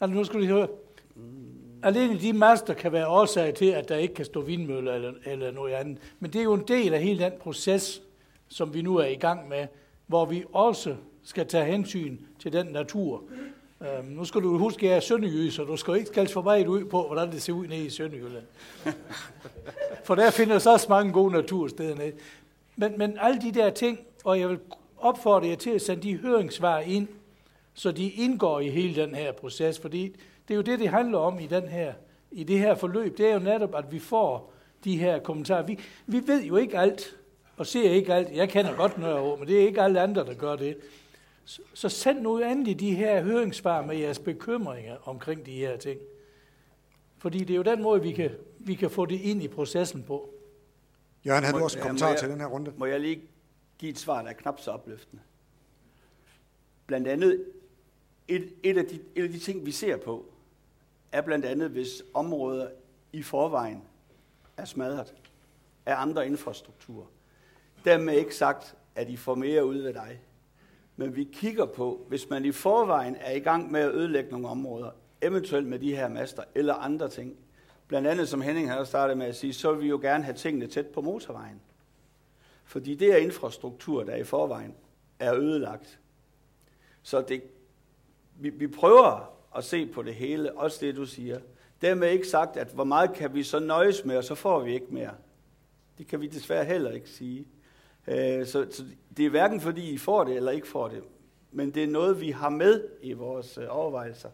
altså nu skal vi høre. Alene de master kan være årsag til, at der ikke kan stå vindmøller eller, eller noget andet. Men det er jo en del af hele den proces, som vi nu er i gang med, hvor vi også skal tage hensyn til den natur. Um, nu skal du huske, at jeg er sønderjyde, så du skal ikke skælde for meget ud på, hvordan det ser ud nede i Sønderjylland. for der finder så også mange gode natursteder nede. Men, men alle de der ting, og jeg vil opfordre jer til at sende de høringssvar ind, så de indgår i hele den her proces, fordi det er jo det, det handler om i, den her, i det her forløb. Det er jo netop, at vi får de her kommentarer. Vi, vi ved jo ikke alt, og ser ikke alt. Jeg kender godt Nørre men det er ikke alle andre, der gør det. Så, så send nu endelig de her høringssvar med jeres bekymringer omkring de her ting. Fordi det er jo den måde, vi kan, vi kan få det ind i processen på. Jørgen, har du også en kommentar jeg, til den her runde? Må jeg lige give et svar, der er knap så opløftende? Blandt andet, et, et, af de, et af de ting, vi ser på, er blandt andet, hvis områder i forvejen er smadret af andre infrastrukturer. Dermed ikke sagt, at I får mere ud af dig. Men vi kigger på, hvis man i forvejen er i gang med at ødelægge nogle områder, eventuelt med de her master eller andre ting, blandt andet som Henning har startet med at sige, så vil vi jo gerne have tingene tæt på motorvejen. Fordi det er infrastruktur, der i forvejen er ødelagt. Så det, vi, vi prøver at se på det hele, også det du siger. Dermed ikke sagt, at hvor meget kan vi så nøjes med, og så får vi ikke mere. Det kan vi desværre heller ikke sige. Øh, så, så det er hverken fordi I får det eller ikke får det, men det er noget, vi har med i vores øh, overvejelser.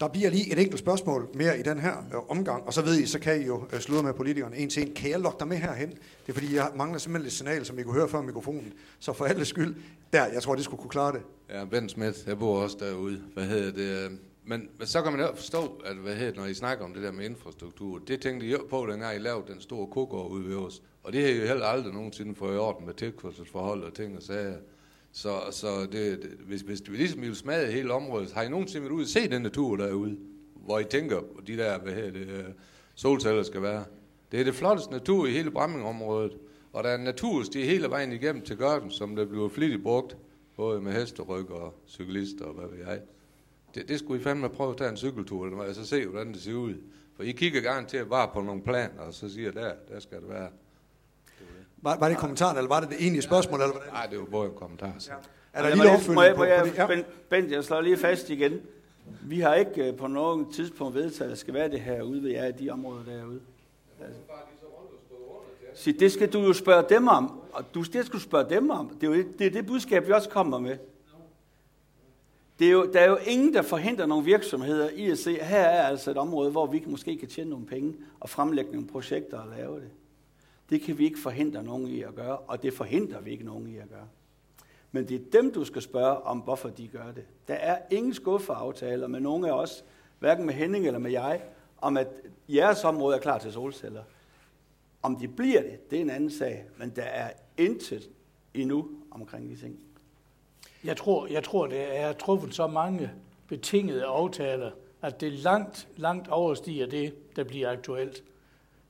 Der bliver lige et enkelt spørgsmål mere i den her øh, omgang, og så ved I, så kan I jo øh, sludre med politikerne en til en. Kan jeg lokke dig med herhen? Det er fordi, jeg mangler simpelthen et signal, som I kunne høre før mikrofonen. Så for alle skyld, der, jeg tror, det skulle kunne klare det. Ja, Ben Smith, jeg bor også derude. Hvad hedder det? Men, men så kan man jo forstå, at hvad hedder, når I snakker om det der med infrastruktur, det tænkte I jo på, dengang I lavede den store kogård ude ved os. Og det har I jo heller aldrig nogensinde fået i orden med tilkørselsforhold og ting og sager. Så, så det, det, hvis, hvis det ligesom I vil smadre hele området, har I nogensinde været ude og se den natur derude, hvor I tænker, de der hvad hedder det, øh, solceller skal være? Det er det flotteste natur i hele Brammingområdet, og der er en natursti hele vejen igennem til Gørden, som der bliver flittigt brugt, både med hesteryg og cyklister og hvad ved jeg. Det, det skulle I fandme prøve at tage en cykeltur, eller altså se, hvordan det ser ud. For I kigger garanteret bare på nogle planer, og så siger der, der skal det være. Var, var det kommentaren, eller var det det egentlige spørgsmål? Eller Nej, det var både en kommentar. Så. Ja. Er der lige opfølgning jeg, på, jeg, på det? Ja. Bent, Bent, jeg slår lige fast igen. Vi har ikke øh, på noget tidspunkt vedtaget, at der skal være det her ude ved jer i de områder derude. Altså. Så det skal du jo spørge dem om, og du det skal du spørge dem om. Det er jo det, er det budskab, vi også kommer med. Det er jo, der er jo ingen, der forhindrer nogle virksomheder i at se, at her er altså et område, hvor vi måske kan tjene nogle penge og fremlægge nogle projekter og lave det. Det kan vi ikke forhindre nogen i at gøre, og det forhindrer vi ikke nogen i at gøre. Men det er dem, du skal spørge om, hvorfor de gør det. Der er ingen skuffeaftaler med nogen af os, hverken med Henning eller med jeg, om at jeres område er klar til solceller. Om de bliver det, det er en anden sag, men der er intet endnu omkring de ting. Jeg tror, jeg tror, det er truffet så mange betingede aftaler, at det langt, langt overstiger det, der bliver aktuelt.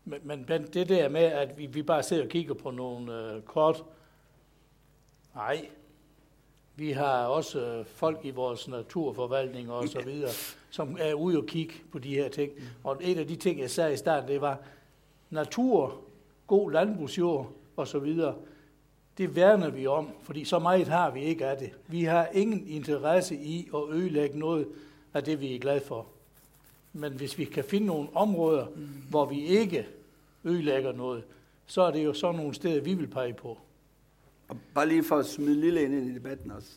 Men, men det der med, at vi, vi bare sidder og kigger på nogle øh, kort, nej. Vi har også øh, folk i vores naturforvaltning og så videre, som er ude og kigge på de her ting. Og en af de ting, jeg sagde i starten, det var natur, god landbrugsjord og så videre. Det værner vi om, fordi så meget har vi ikke af det. Vi har ingen interesse i at ødelægge noget af det, vi er glade for. Men hvis vi kan finde nogle områder, mm. hvor vi ikke ødelægger noget, så er det jo sådan nogle steder, vi vil pege på. Og bare lige for at smide lille ind i debatten også.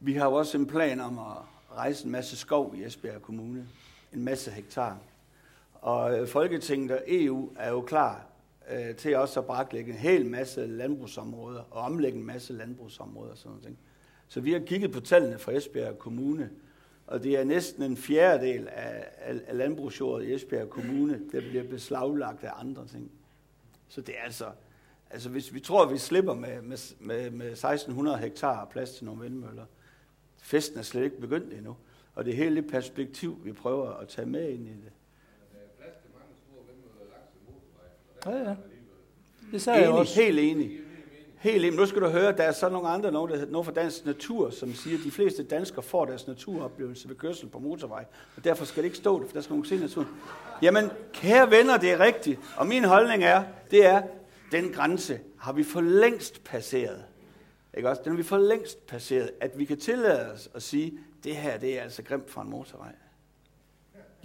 Vi har jo også en plan om at rejse en masse skov i Esbjerg Kommune. En masse hektar. Og øh, Folketinget og EU er jo klar øh, til også at braklægge en hel masse landbrugsområder og omlægge en masse landbrugsområder og sådan noget. Så vi har kigget på tallene fra Esbjerg Kommune, og det er næsten en fjerdedel af, af, af landbrugsjordet i Esbjerg Kommune, der bliver beslaglagt af andre ting. Så det er altså, altså hvis vi tror, at vi slipper med, med, med, med 1600 hektar plads til nogle vindmøller, festen er slet ikke begyndt endnu. Og det er hele det perspektiv, vi prøver at tage med ind i det. Ja, ja. Det sagde enig, jeg også. Helt enig. Helt enig. Nu skal du høre, der er så nogle andre, nogen, der, nogen fra Dansk Natur, som siger, at de fleste danskere får deres naturoplevelse ved kørsel på motorvej. Og derfor skal det ikke stå det, for der skal nogen se naturen. Jamen, kære venner, det er rigtigt. Og min holdning er, det er, den grænse har vi for længst passeret. Ikke også? Den har vi for længst passeret, at vi kan tillade os at sige, det her, det er altså grimt fra en motorvej.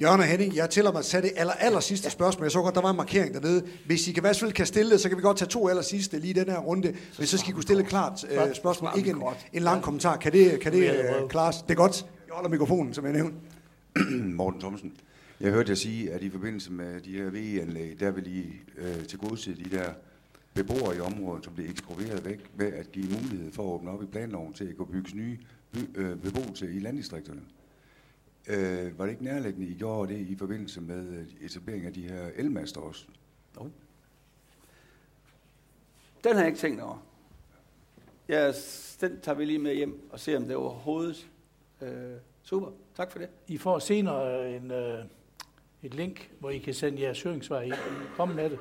Jørgen og Henning, jeg tæller mig at sætte det aller, aller sidste ja. spørgsmål. Jeg så godt, der var en markering dernede. Hvis I kan være selvfølgelig kan stille det, så kan vi godt tage to aller sidste lige i den her runde. Men så skal I kunne stille et klart øh, spørgsmål, ikke en, en lang kommentar. Kan det, kan det øh, klares? Det er godt. Jeg holder mikrofonen, som jeg nævnte. Morten Thomsen. Jeg hørte jer sige, at i forbindelse med de her VE-anlæg, der vil I øh, til godse de der beboere i området, som bliver eksproprieret væk, ved at give mulighed for at åbne op i planloven til at kunne bygge nye by, øh, beboelse i landdistrikterne. Øh, var det ikke nærliggende, I gjorde det i forbindelse med øh, etablering af de her elmaster også? Jo. Den har jeg ikke tænkt over. Ja, den tager vi lige med hjem og ser, om det er overhovedet øh, super. Tak for det. I får senere en, øh, et link, hvor I kan sende jeres høringssvar i. Kom med det.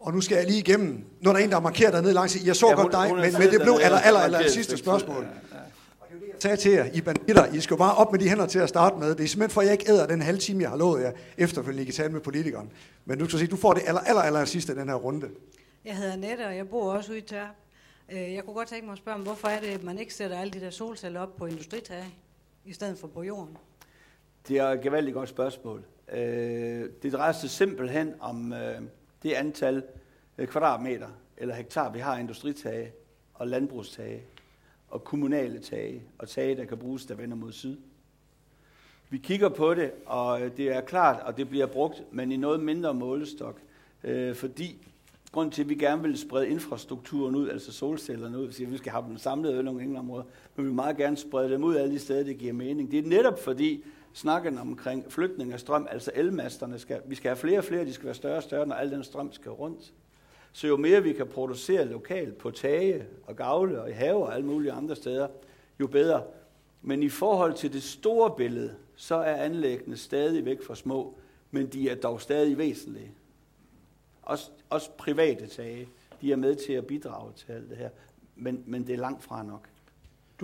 Og nu skal jeg lige igennem. Nu er der en, der har markeret dernede langs. Jeg så ja, hun, godt dig, hun men, men det blev aller, aller, aller sidste spørgsmål. Ja, ja sagde til jer, I banditter, I skal bare op med de hænder til at starte med. Det er simpelthen for, at jeg ikke æder den halve time, jeg har lovet jer, efterfølgende I kan tale med politikeren. Men du skal sige, du får det aller, aller, aller sidste den her runde. Jeg hedder Nette, og jeg bor også ude i Tør. Øh, jeg kunne godt tænke mig at spørge, hvorfor er det, at man ikke sætter alle de der solceller op på industritag, i stedet for på jorden? Det er et gevaldigt godt spørgsmål. Øh, det drejer sig simpelthen om øh, det antal kvadratmeter eller hektar, vi har industritage og landbrugstage og kommunale tage, og tage, der kan bruges, der vender mod syd. Vi kigger på det, og øh, det er klart, og det bliver brugt, men i noget mindre målestok, øh, fordi grund til, at vi gerne vil sprede infrastrukturen ud, altså solcellerne ud, så vi skal have dem samlet i nogle enkelte områder, men vi vil meget gerne sprede dem ud alle de steder, det giver mening. Det er netop fordi, snakken omkring flygtning af strøm, altså elmasterne, skal, vi skal have flere og flere, de skal være større og større, når al den strøm skal rundt. Så jo mere vi kan producere lokalt på tage og gavle og i haver og alle mulige andre steder, jo bedre. Men i forhold til det store billede, så er anlæggene stadig væk for små, men de er dog stadig væsentlige. Også, også private tage, de er med til at bidrage til alt det her, men, men det er langt fra nok.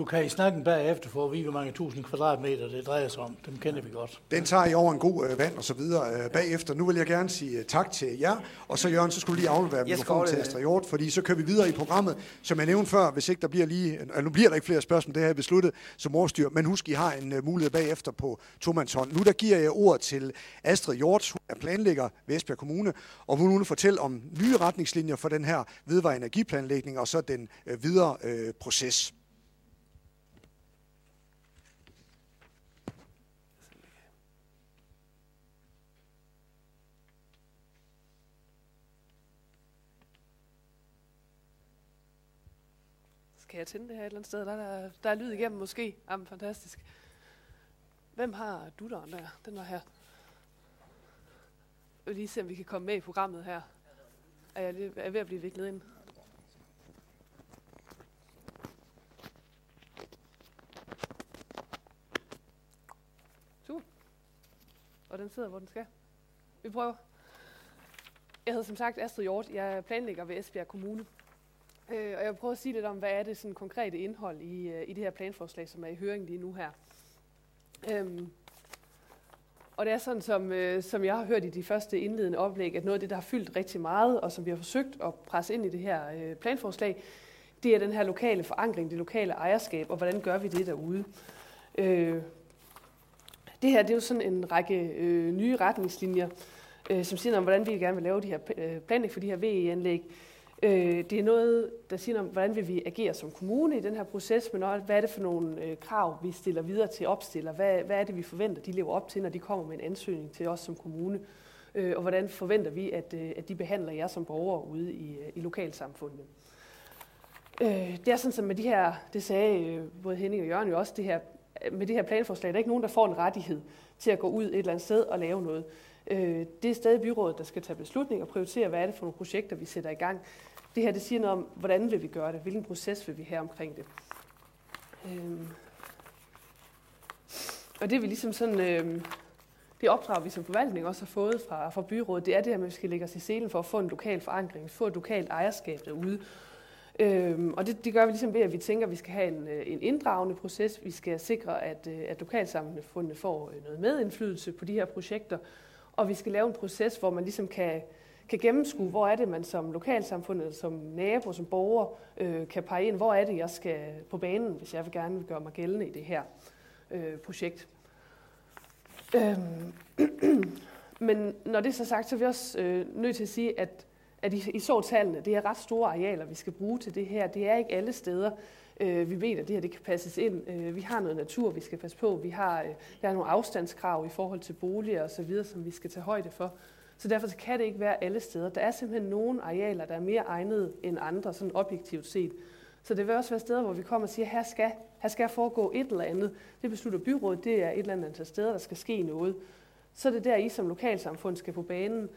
Du kan i snakken bagefter få at vide, hvor mange tusind kvadratmeter det drejer sig om. Dem kender vi godt. Den tager I over en god øh, vand og så videre øh, bagefter. Nu vil jeg gerne sige øh, tak til jer. Og så Jørgen, så skulle vi lige aflevere mikrofonen til Astrid Hjort, fordi så kører vi videre i programmet. Som jeg nævnte før, hvis ikke der bliver lige... Øh, nu bliver der ikke flere spørgsmål, det har jeg besluttet som årstyr. Men husk, I har en uh, mulighed bagefter på tomandshånd. Nu der giver jeg ord til Astrid Hjort, hun er planlægger ved Esbjerg Kommune, og hun vil fortælle om nye retningslinjer for den her vedvarende energiplanlægning og så den uh, videre uh, proces. Kan jeg tænde det her et eller andet sted? Der er, der, der er lyd igennem måske. Jamen, fantastisk. Hvem har dutteren der? Den var her. Jeg vil lige se, om vi kan komme med i programmet her. Er jeg, lige, er jeg ved at blive viklet ind? Super. Og den sidder, hvor den skal. Vi prøver. Jeg hedder som sagt Astrid Hjort. Jeg er planlægger ved Esbjerg Kommune. Øh, og jeg vil prøve at sige lidt om, hvad er det sådan konkrete indhold i, øh, i det her planforslag, som er i høring lige nu her. Øhm, og det er sådan, som, øh, som jeg har hørt i de første indledende oplæg, at noget af det, der har fyldt rigtig meget, og som vi har forsøgt at presse ind i det her øh, planforslag, det er den her lokale forankring, det lokale ejerskab, og hvordan gør vi det derude. Øh, det her det er jo sådan en række øh, nye retningslinjer, øh, som siger om, hvordan vi gerne vil lave de her øh, planlæg for de her VE-anlæg. Øh, det er noget, der siger om, hvordan vil vi agere som kommune i den her proces, men også, hvad er det for nogle øh, krav, vi stiller videre til opstiller? Hvad, hvad er det, vi forventer, de lever op til, når de kommer med en ansøgning til os som kommune? Øh, og hvordan forventer vi, at, øh, at de behandler jer som borgere ude i, øh, i lokalsamfundet? Øh, det er sådan, som med de her, det sagde øh, både Henning og Jørgen jo også, det her, øh, med det her planforslag, der er ikke nogen, der får en rettighed til at gå ud et eller andet sted og lave noget. Øh, det er stadig byrådet, der skal tage beslutning og prioritere, hvad er det for nogle projekter, vi sætter i gang. Det her det siger noget om, hvordan vil vi gøre det, hvilken proces vil vi have omkring det. Øhm. Og det vi ligesom sådan, øhm, det opdrag, vi som forvaltning også har fået fra, fra byrådet, det er det her med, at vi skal lægge os i selen for at få en lokal forankring, få et lokalt ejerskab derude. Øhm, og det, det gør vi ligesom ved, at vi tænker, at vi skal have en, øh, en inddragende proces. Vi skal sikre, at, øh, at lokalsamfundet får øh, noget medindflydelse på de her projekter. Og vi skal lave en proces, hvor man ligesom kan, kan gennemskue, hvor er det, man som lokalsamfund, eller som nabo, som borger, øh, kan pege ind, hvor er det, jeg skal på banen, hvis jeg vil gerne vil gøre mig gældende i det her øh, projekt. Øhm. Men når det er så sagt, så er vi også øh, nødt til at sige, at, at I, I så tallene, det er ret store arealer, vi skal bruge til det her. Det er ikke alle steder, øh, vi mener, at det her det kan passes ind. Øh, vi har noget natur, vi skal passe på. Vi har, øh, der er nogle afstandskrav i forhold til boliger osv., som vi skal tage højde for. Så derfor så kan det ikke være alle steder. Der er simpelthen nogle arealer, der er mere egnede end andre, sådan objektivt set. Så det vil også være steder, hvor vi kommer og siger, her skal, her skal foregå et eller andet. Det beslutter byrådet, det er et eller andet antal steder, der skal ske noget. Så er det der, I som lokalsamfund skal på banen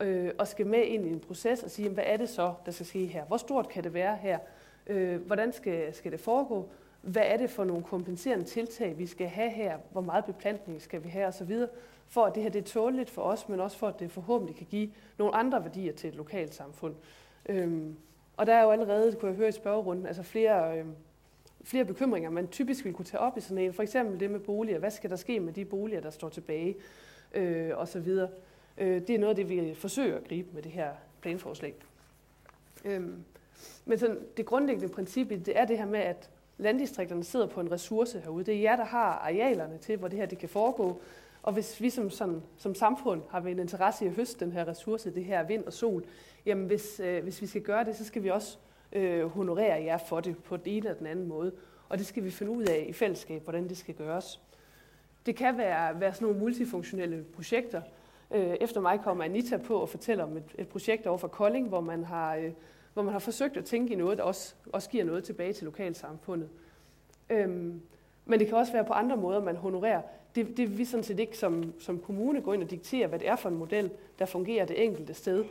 øh, og skal med ind i en proces og sige, hvad er det så, der skal ske her? Hvor stort kan det være her? Øh, hvordan skal, skal det foregå? Hvad er det for nogle kompenserende tiltag, vi skal have her? Hvor meget beplantning skal vi have osv.? For at det her det er tåligt for os, men også for at det forhåbentlig kan give nogle andre værdier til et lokalt samfund. Øhm, og der er jo allerede, kunne jeg høre i spørgerunden, altså flere, øhm, flere bekymringer, man typisk vil kunne tage op i sådan en. For eksempel det med boliger. Hvad skal der ske med de boliger, der står tilbage? Øh, og så videre. Øh, det er noget af det, vi forsøger at gribe med det her planforslag. Øhm, men sådan, det grundlæggende princip det er det her med, at landdistrikterne sidder på en ressource herude. Det er jer, der har arealerne til, hvor det her det kan foregå. Og hvis vi som, sådan, som samfund har en interesse i at høste den her ressource, det her vind og sol, jamen hvis, øh, hvis vi skal gøre det, så skal vi også øh, honorere jer for det på den ene eller den anden måde. Og det skal vi finde ud af i fællesskab, hvordan det skal gøres. Det kan være, være sådan nogle multifunktionelle projekter. Øh, efter mig kommer Anita på og fortæller om et, et projekt over for Kolding, hvor man har... Øh, hvor man har forsøgt at tænke i noget, der også, også giver noget tilbage til lokalsamfundet. Øhm, men det kan også være på andre måder, man honorerer. Det, det vi sådan set ikke som, som kommune går ind og dikterer, hvad det er for en model, der fungerer det enkelte sted.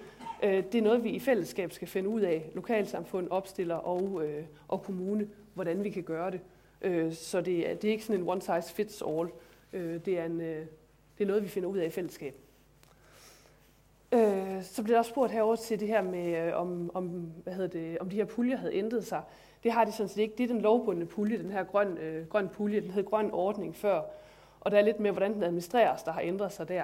Øh, det er noget, vi i fællesskab skal finde ud af, lokalsamfund, opstiller og, øh, og kommune, hvordan vi kan gøre det. Øh, så det er, det er ikke sådan en one size fits all. Øh, det, er en, øh, det er noget, vi finder ud af i fællesskab. Øh, så blev der også spurgt herover til det her med, øh, om, om, hvad hedder det, om de her puljer havde ændret sig. Det har de sådan set ikke. Det er den lovbundne pulje, den her grøn, øh, grøn pulje. Den hed grøn ordning før. Og der er lidt mere, hvordan den administreres, der har ændret sig der.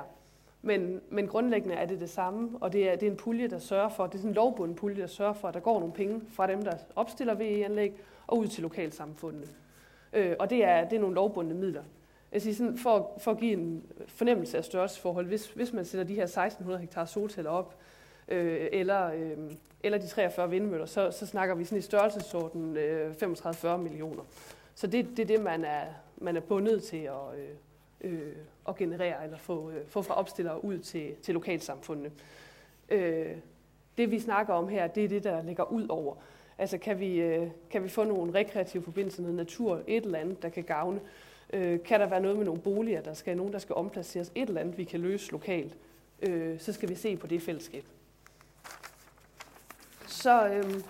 Men, men grundlæggende er det det samme, og det er, det er en pulje, der sørger for, det er sådan en lovbunden pulje, der sørger for, at der går nogle penge fra dem, der opstiller VE-anlæg, og ud til lokalsamfundene. Øh, og det er, det er nogle lovbundne midler. Jeg siger sådan, for, for at give en fornemmelse af størrelsesforhold, hvis, hvis man sætter de her 1600 hektar solceller op, øh, eller, øh, eller de 43 vindmøller, så, så snakker vi sådan i størrelsesorden øh, 35-40 millioner. Så det, det er det, man er, man er bundet til at, øh, øh, at generere, eller få, øh, få fra opstillere ud til, til lokalsamfundene. Øh, det vi snakker om her, det er det, der ligger ud over. Altså kan vi, øh, kan vi få nogle rekreative forbindelser, noget natur, et eller andet, der kan gavne. Øh, kan der være noget med nogle boliger, der skal nogen, der skal omplaceres, et eller andet, vi kan løse lokalt, øh, så skal vi se på det fællesskab. Så øh,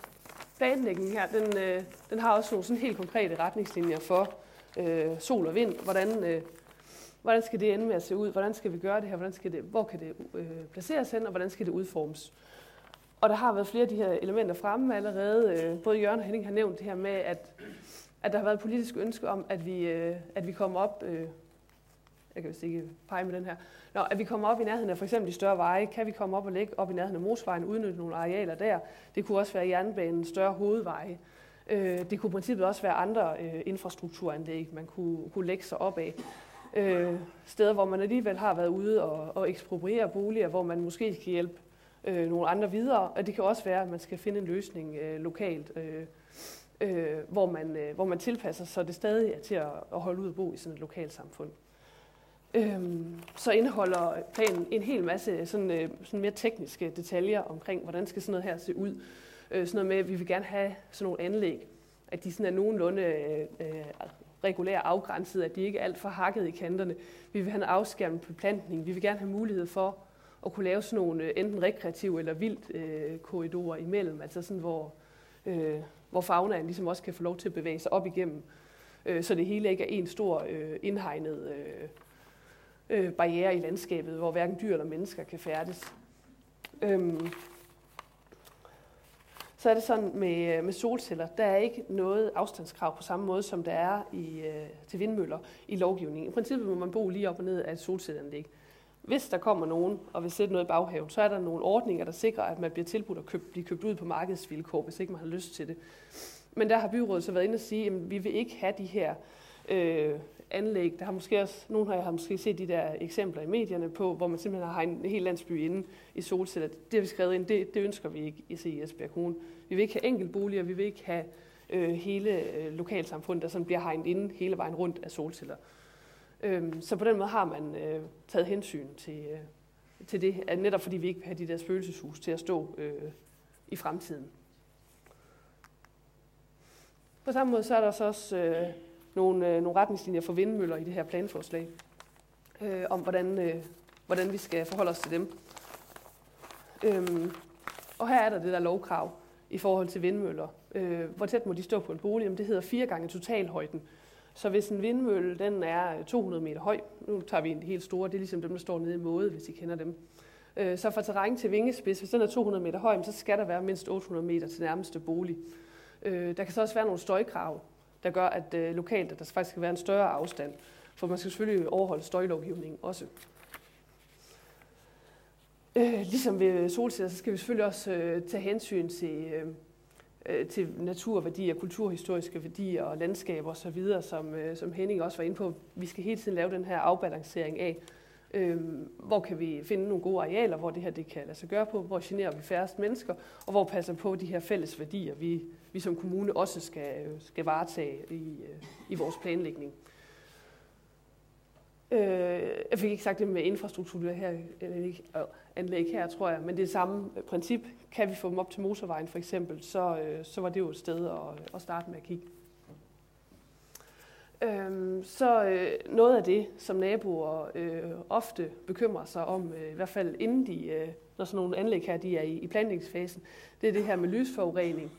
planlægningen her, den, øh, den har også nogle sådan helt konkrete retningslinjer for øh, sol og vind, hvordan, øh, hvordan skal det ende med at se ud, hvordan skal vi gøre det her, hvordan skal det, hvor kan det øh, placeres hen, og hvordan skal det udformes. Og der har været flere af de her elementer fremme allerede. Øh, både Jørgen og Henning har nævnt det her med, at, at der har været et politisk ønske om, at vi, øh, at vi kommer op, øh, jeg kan vist ikke pege med den her, Nå, at vi kommer op i nærheden af for eksempel de større veje, kan vi komme op og ligge op i nærheden af motorvejen, udnytte nogle arealer der. Det kunne også være jernbanen, større hovedveje. Øh, det kunne i princippet også være andre øh, infrastrukturanlæg, man kunne, kunne lægge sig op af. Øh, steder, hvor man alligevel har været ude og, og ekspropriere boliger, hvor man måske skal hjælpe øh, nogle andre videre. Og det kan også være, at man skal finde en løsning øh, lokalt, øh, øh, hvor, man, øh, hvor man tilpasser, så det stadig er til at, at holde ud og bo i sådan et lokalsamfund. Øhm, så indeholder planen en hel masse sådan, øh, sådan mere tekniske detaljer omkring, hvordan skal sådan noget her se ud. Øh, sådan noget med, at vi vil gerne have sådan nogle anlæg, at de sådan er nogenlunde øh, øh regulære afgrænset, at de ikke er alt for hakket i kanterne. Vi vil have en afskærmet beplantning. Vi vil gerne have mulighed for at kunne lave sådan nogle øh, enten rekreative eller vildt øh, korridorer imellem, altså sådan, hvor, øh, hvor faunaen ligesom også kan få lov til at bevæge sig op igennem, øh, så det hele ikke er en stor øh, indhegnet øh, øh, barriere i landskabet, hvor hverken dyr eller mennesker kan færdes. Øhm, så er det sådan med, øh, med solceller, der er ikke noget afstandskrav på samme måde, som der er i, øh, til vindmøller i lovgivningen. I princippet må man bo lige op og ned af et solcelleranlæg. Hvis der kommer nogen og vil sætte noget i baghaven, så er der nogle ordninger, der sikrer, at man bliver tilbudt at købe, blive købt ud på markedsvilkår, hvis ikke man har lyst til det. Men der har byrådet så været inde og sige, at vi vil ikke have de her øh, anlæg. Der har måske også, nogle har jeg har måske set de der eksempler i medierne på, hvor man simpelthen har en hel landsby inde i solceller. Det har vi skrevet ind, det, det ønsker vi ikke i i Esbjerg Kommune. Vi vil ikke have enkeltboliger, vi vil ikke have øh, hele øh, lokalsamfundet, der sådan bliver hegnet inde hele vejen rundt af solceller. Øhm, så på den måde har man øh, taget hensyn til, øh, til det, at netop fordi vi ikke vil have de der spøgelseshus til at stå øh, i fremtiden. På samme måde så er der så også øh, nogle, øh, nogle retningslinjer for vindmøller i det her planforslag, øh, om hvordan, øh, hvordan vi skal forholde os til dem. Øhm, og her er der det der lovkrav i forhold til vindmøller. Øh, hvor tæt må de stå på en bolig? Jamen, det hedder fire gange totalhøjden. Så hvis en vindmølle den er 200 meter høj, nu tager vi en helt store, det er ligesom dem, der står nede i måde, hvis I kender dem. Øh, så fra terræn til vingespids, hvis den er 200 meter høj, så skal der være mindst 800 meter til nærmeste bolig. Øh, der kan så også være nogle støjkrav, der gør, at øh, lokalt at der faktisk skal være en større afstand. For man skal selvfølgelig overholde støjlovgivningen også. Øh, ligesom ved solceller, så skal vi selvfølgelig også øh, tage hensyn til, øh, øh til naturværdier, kulturhistoriske værdier og landskaber osv., som, øh, som Henning også var inde på. Vi skal hele tiden lave den her afbalancering af, øh, hvor kan vi finde nogle gode arealer, hvor det her det kan lade sig gøre på, hvor generer vi færrest mennesker, og hvor passer på de her fælles værdier, vi, vi som kommune også skal, øh, skal varetage i, øh, i vores planlægning. Øh, jeg fik ikke sagt det med infrastruktur her, eller ikke, øh, anlæg her, tror jeg, men det er samme princip. Kan vi få dem op til motorvejen for eksempel, så, øh, så var det jo et sted at, at starte med at kigge. Øhm, så øh, noget af det, som naboer øh, ofte bekymrer sig om, øh, i hvert fald inden de, øh, når sådan nogle anlæg her de er i, i planlægningsfasen, det er det her med lysforurening.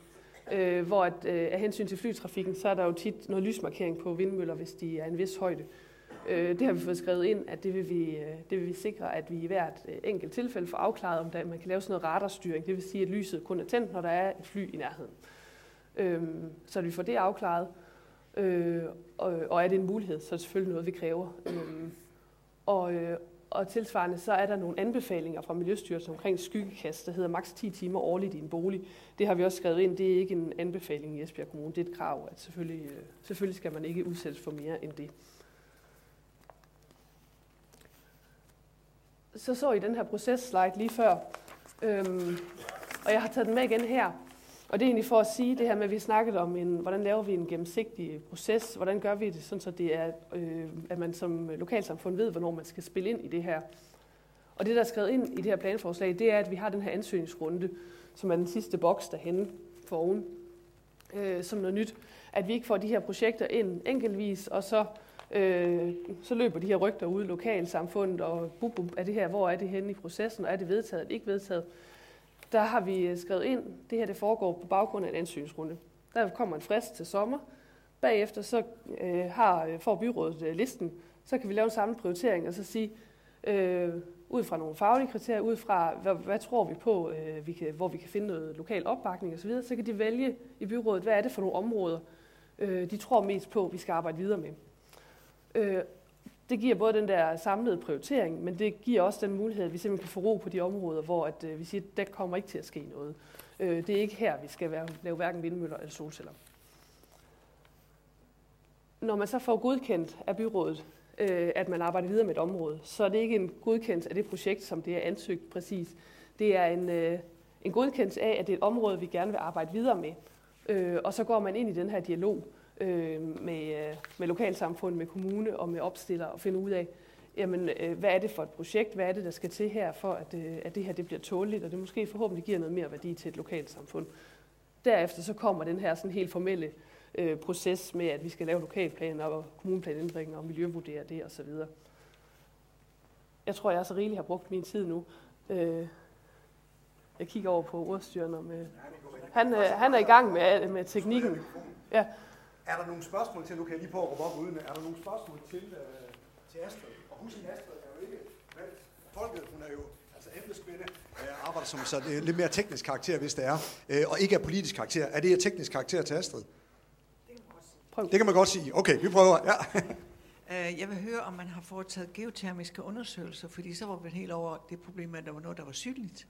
Øh, hvor at, øh, af hensyn til flytrafikken, så er der jo tit noget lysmarkering på vindmøller, hvis de er en vis højde. Øh, Øh, det har vi fået skrevet ind, at det vil vi, øh, det vil vi sikre, at vi i hvert øh, enkelt tilfælde får afklaret, om der, man kan lave sådan noget radarstyring. Det vil sige, at lyset kun er tændt, når der er et fly i nærheden. Øhm, så at vi får det afklaret. Øh, og, er det en mulighed, så er det selvfølgelig noget, vi kræver. Øhm, og, og tilsvarende så er der nogle anbefalinger fra Miljøstyrelsen omkring skyggekast, der hedder maks 10 timer årligt i en bolig. Det har vi også skrevet ind. Det er ikke en anbefaling i Esbjerg Kommune. Det er et krav, at selvfølgelig, selvfølgelig skal man ikke udsættes for mere end det. Så så I den her proces-slide lige før, øhm, og jeg har taget den med igen her. Og det er egentlig for at sige det her med, at vi snakket om, en, hvordan laver vi en gennemsigtig proces, hvordan gør vi det, sådan så det er, øh, at man som lokalsamfund ved, hvornår man skal spille ind i det her. Og det, der er skrevet ind i det her planforslag, det er, at vi har den her ansøgningsrunde, som er den sidste boks derhenne for oven, øh, som noget nyt. At vi ikke får de her projekter ind enkeltvis, og så, øh, så løber de her rygter ud i lokalsamfundet, og bub, bub, er det her, hvor er det henne i processen, og er det vedtaget eller ikke vedtaget der har vi øh, skrevet ind, det her det foregår på baggrund af en ansøgningsrunde. Der kommer en frist til sommer. Bagefter så øh, har, øh, får byrådet øh, listen, Så kan vi lave en samlet prioritering og så sige, øh, ud fra nogle faglige kriterier, ud fra hvad, hvad tror vi på, øh, vi kan, hvor vi kan finde noget lokal opbakning osv., så, så kan de vælge i byrådet, hvad er det for nogle områder, øh, de tror mest på, vi skal arbejde videre med. Øh, det giver både den der samlede prioritering, men det giver også den mulighed, at vi simpelthen kan få ro på de områder, hvor at, øh, vi siger, at der kommer ikke til at ske noget. Øh, det er ikke her, vi skal være, lave hverken vindmøller eller solceller. Når man så får godkendt af byrådet, øh, at man arbejder videre med et område, så er det ikke en godkendelse af det projekt, som det er ansøgt præcis. Det er en, øh, en godkendelse af, at det er et område, vi gerne vil arbejde videre med. Øh, og så går man ind i den her dialog øh, med, øh, med lokalsamfund, med kommune og med opstiller og finde ud af, jamen, øh, hvad er det for et projekt, hvad er det, der skal til her, for at, øh, at det her det bliver tåligt, og det måske forhåbentlig giver noget mere værdi til et lokalsamfund. Derefter så kommer den her sådan helt formelle øh, proces med, at vi skal lave lokalplaner og kommuneplanændringer og miljøvurdere det osv. Jeg tror, jeg så rigeligt har brugt min tid nu. Øh, jeg kigger over på ordstyren om... Øh, han, øh, han er i gang med, med teknikken. Ja. Er der nogle spørgsmål til, nu kan jeg lige på at råbe op uden, er der nogle spørgsmål til, øh, til Astrid? Og husk, Astrid er jo ikke valgt folket, hun er jo altså emneskvinde, øh, arbejder som så det er lidt mere teknisk karakter, hvis det er, øh, og ikke er politisk karakter. Er det et teknisk karakter til Astrid? Prøv. Det kan man godt sige. Okay, vi prøver. Ja. Øh, Jeg vil høre, om man har foretaget geotermiske undersøgelser, fordi så var vi helt over det problem, at der var noget, der var synligt.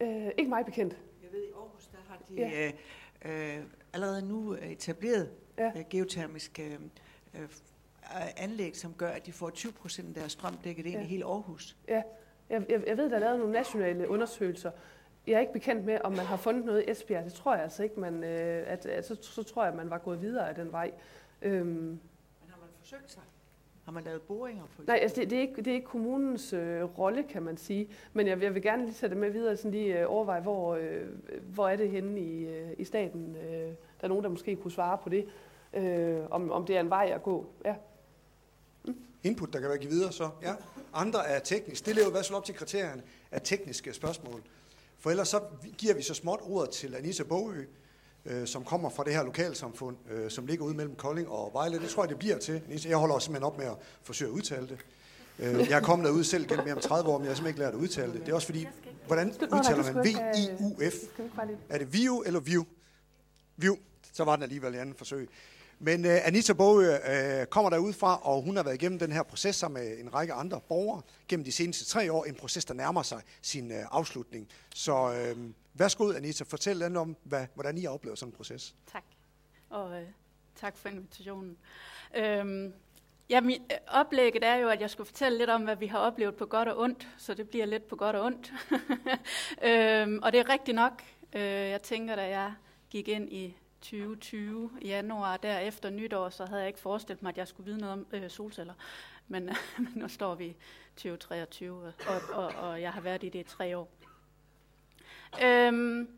Øh, ikke mig bekendt. Jeg ved, i Aarhus, der har de Ja. øh, øh, allerede nu etableret Ja. øh, geotermiske øh, anlæg, som gør, at de får 20 procent af deres strøm dækket ind Ja. i hele Aarhus. Ja, jeg, jeg, jeg ved, der er lavet nogle nationale undersøgelser. Jeg er ikke bekendt med, om man har fundet noget i Esbjerg. Det tror jeg altså ikke. Man, øh, at, at, så, så tror jeg, at man var gået videre af den vej. Øhm, Men har man forsøgt sig? Har man lavet boringer? For nej, altså det, det, er ikke, det er ikke kommunens øh, rolle, kan man sige. Men jeg, jeg vil gerne lige tage det med videre, sådan lige øh, overveje, hvor, øh, hvor er det henne i, øh, i staten. Øh, der er nogen, der måske kunne svare på det. Øh, om, om det er en vej at gå. Ja. Input, der kan være givet videre så. Ja. Andre er teknisk. Det lever i hvert fald op til kriterierne af tekniske spørgsmål. For ellers så giver vi så småt ordet til Anissa Bogø, øh, som kommer fra det her lokalsamfund, øh, som ligger ude mellem Kolding og Vejle. Det tror jeg, det bliver til. Anissa, jeg holder også simpelthen op med at forsøge at udtale det. Øh, jeg er kommet derude selv gennem mere end 30 år, men jeg har simpelthen ikke lært at udtale det. Det er også fordi, hvordan udtaler man have- V-I-U-F? Er det Viu eller Viu? Viu. Så var den alligevel i anden forsøg. Men uh, Anita Bogø uh, kommer derudfra, og hun har været igennem den her proces sammen med en række andre borgere gennem de seneste tre år. En proces, der nærmer sig sin uh, afslutning. Så uh, værsgo, Anita, fortæl lidt om, hvad, hvordan I har oplevet sådan en proces. Tak. Og øh, tak for invitationen. Øhm, ja, min, øh, oplægget er jo, at jeg skulle fortælle lidt om, hvad vi har oplevet på godt og ondt, så det bliver lidt på godt og ondt. øhm, og det er rigtigt nok. Øh, jeg tænker, da jeg gik ind i 2020 i januar, der efter nytår, så havde jeg ikke forestillet mig, at jeg skulle vide noget om øh, solceller. Men, men nu står vi i 2023, og, og, og jeg har været i det i tre år. Øhm,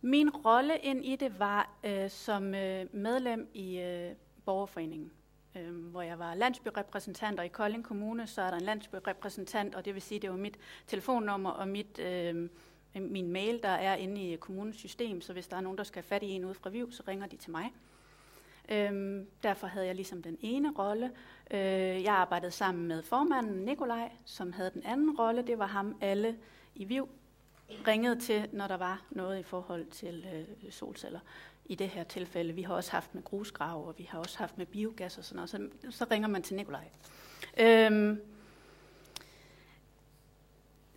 min rolle ind i det var øh, som øh, medlem i øh, borgerforeningen, øh, hvor jeg var landsbyrepræsentant, og i Kolding Kommune, så er der en landsbyrepræsentant, og det vil sige, det var mit telefonnummer og mit, øh, Øh, min mail, der er inde i kommunens system, så hvis der er nogen, der skal have fat i en ude fra Viv, så ringer de til mig. Øhm, derfor havde jeg ligesom den ene rolle. Øh, jeg arbejdede sammen med formanden Nikolaj, som havde den anden rolle. Det var ham alle i Viv ringede til, når der var noget i forhold til øh, solceller. I det her tilfælde, vi har også haft med grusgrav, og vi har også haft med biogas og sådan noget, så, så ringer man til Nikolaj. Øhm,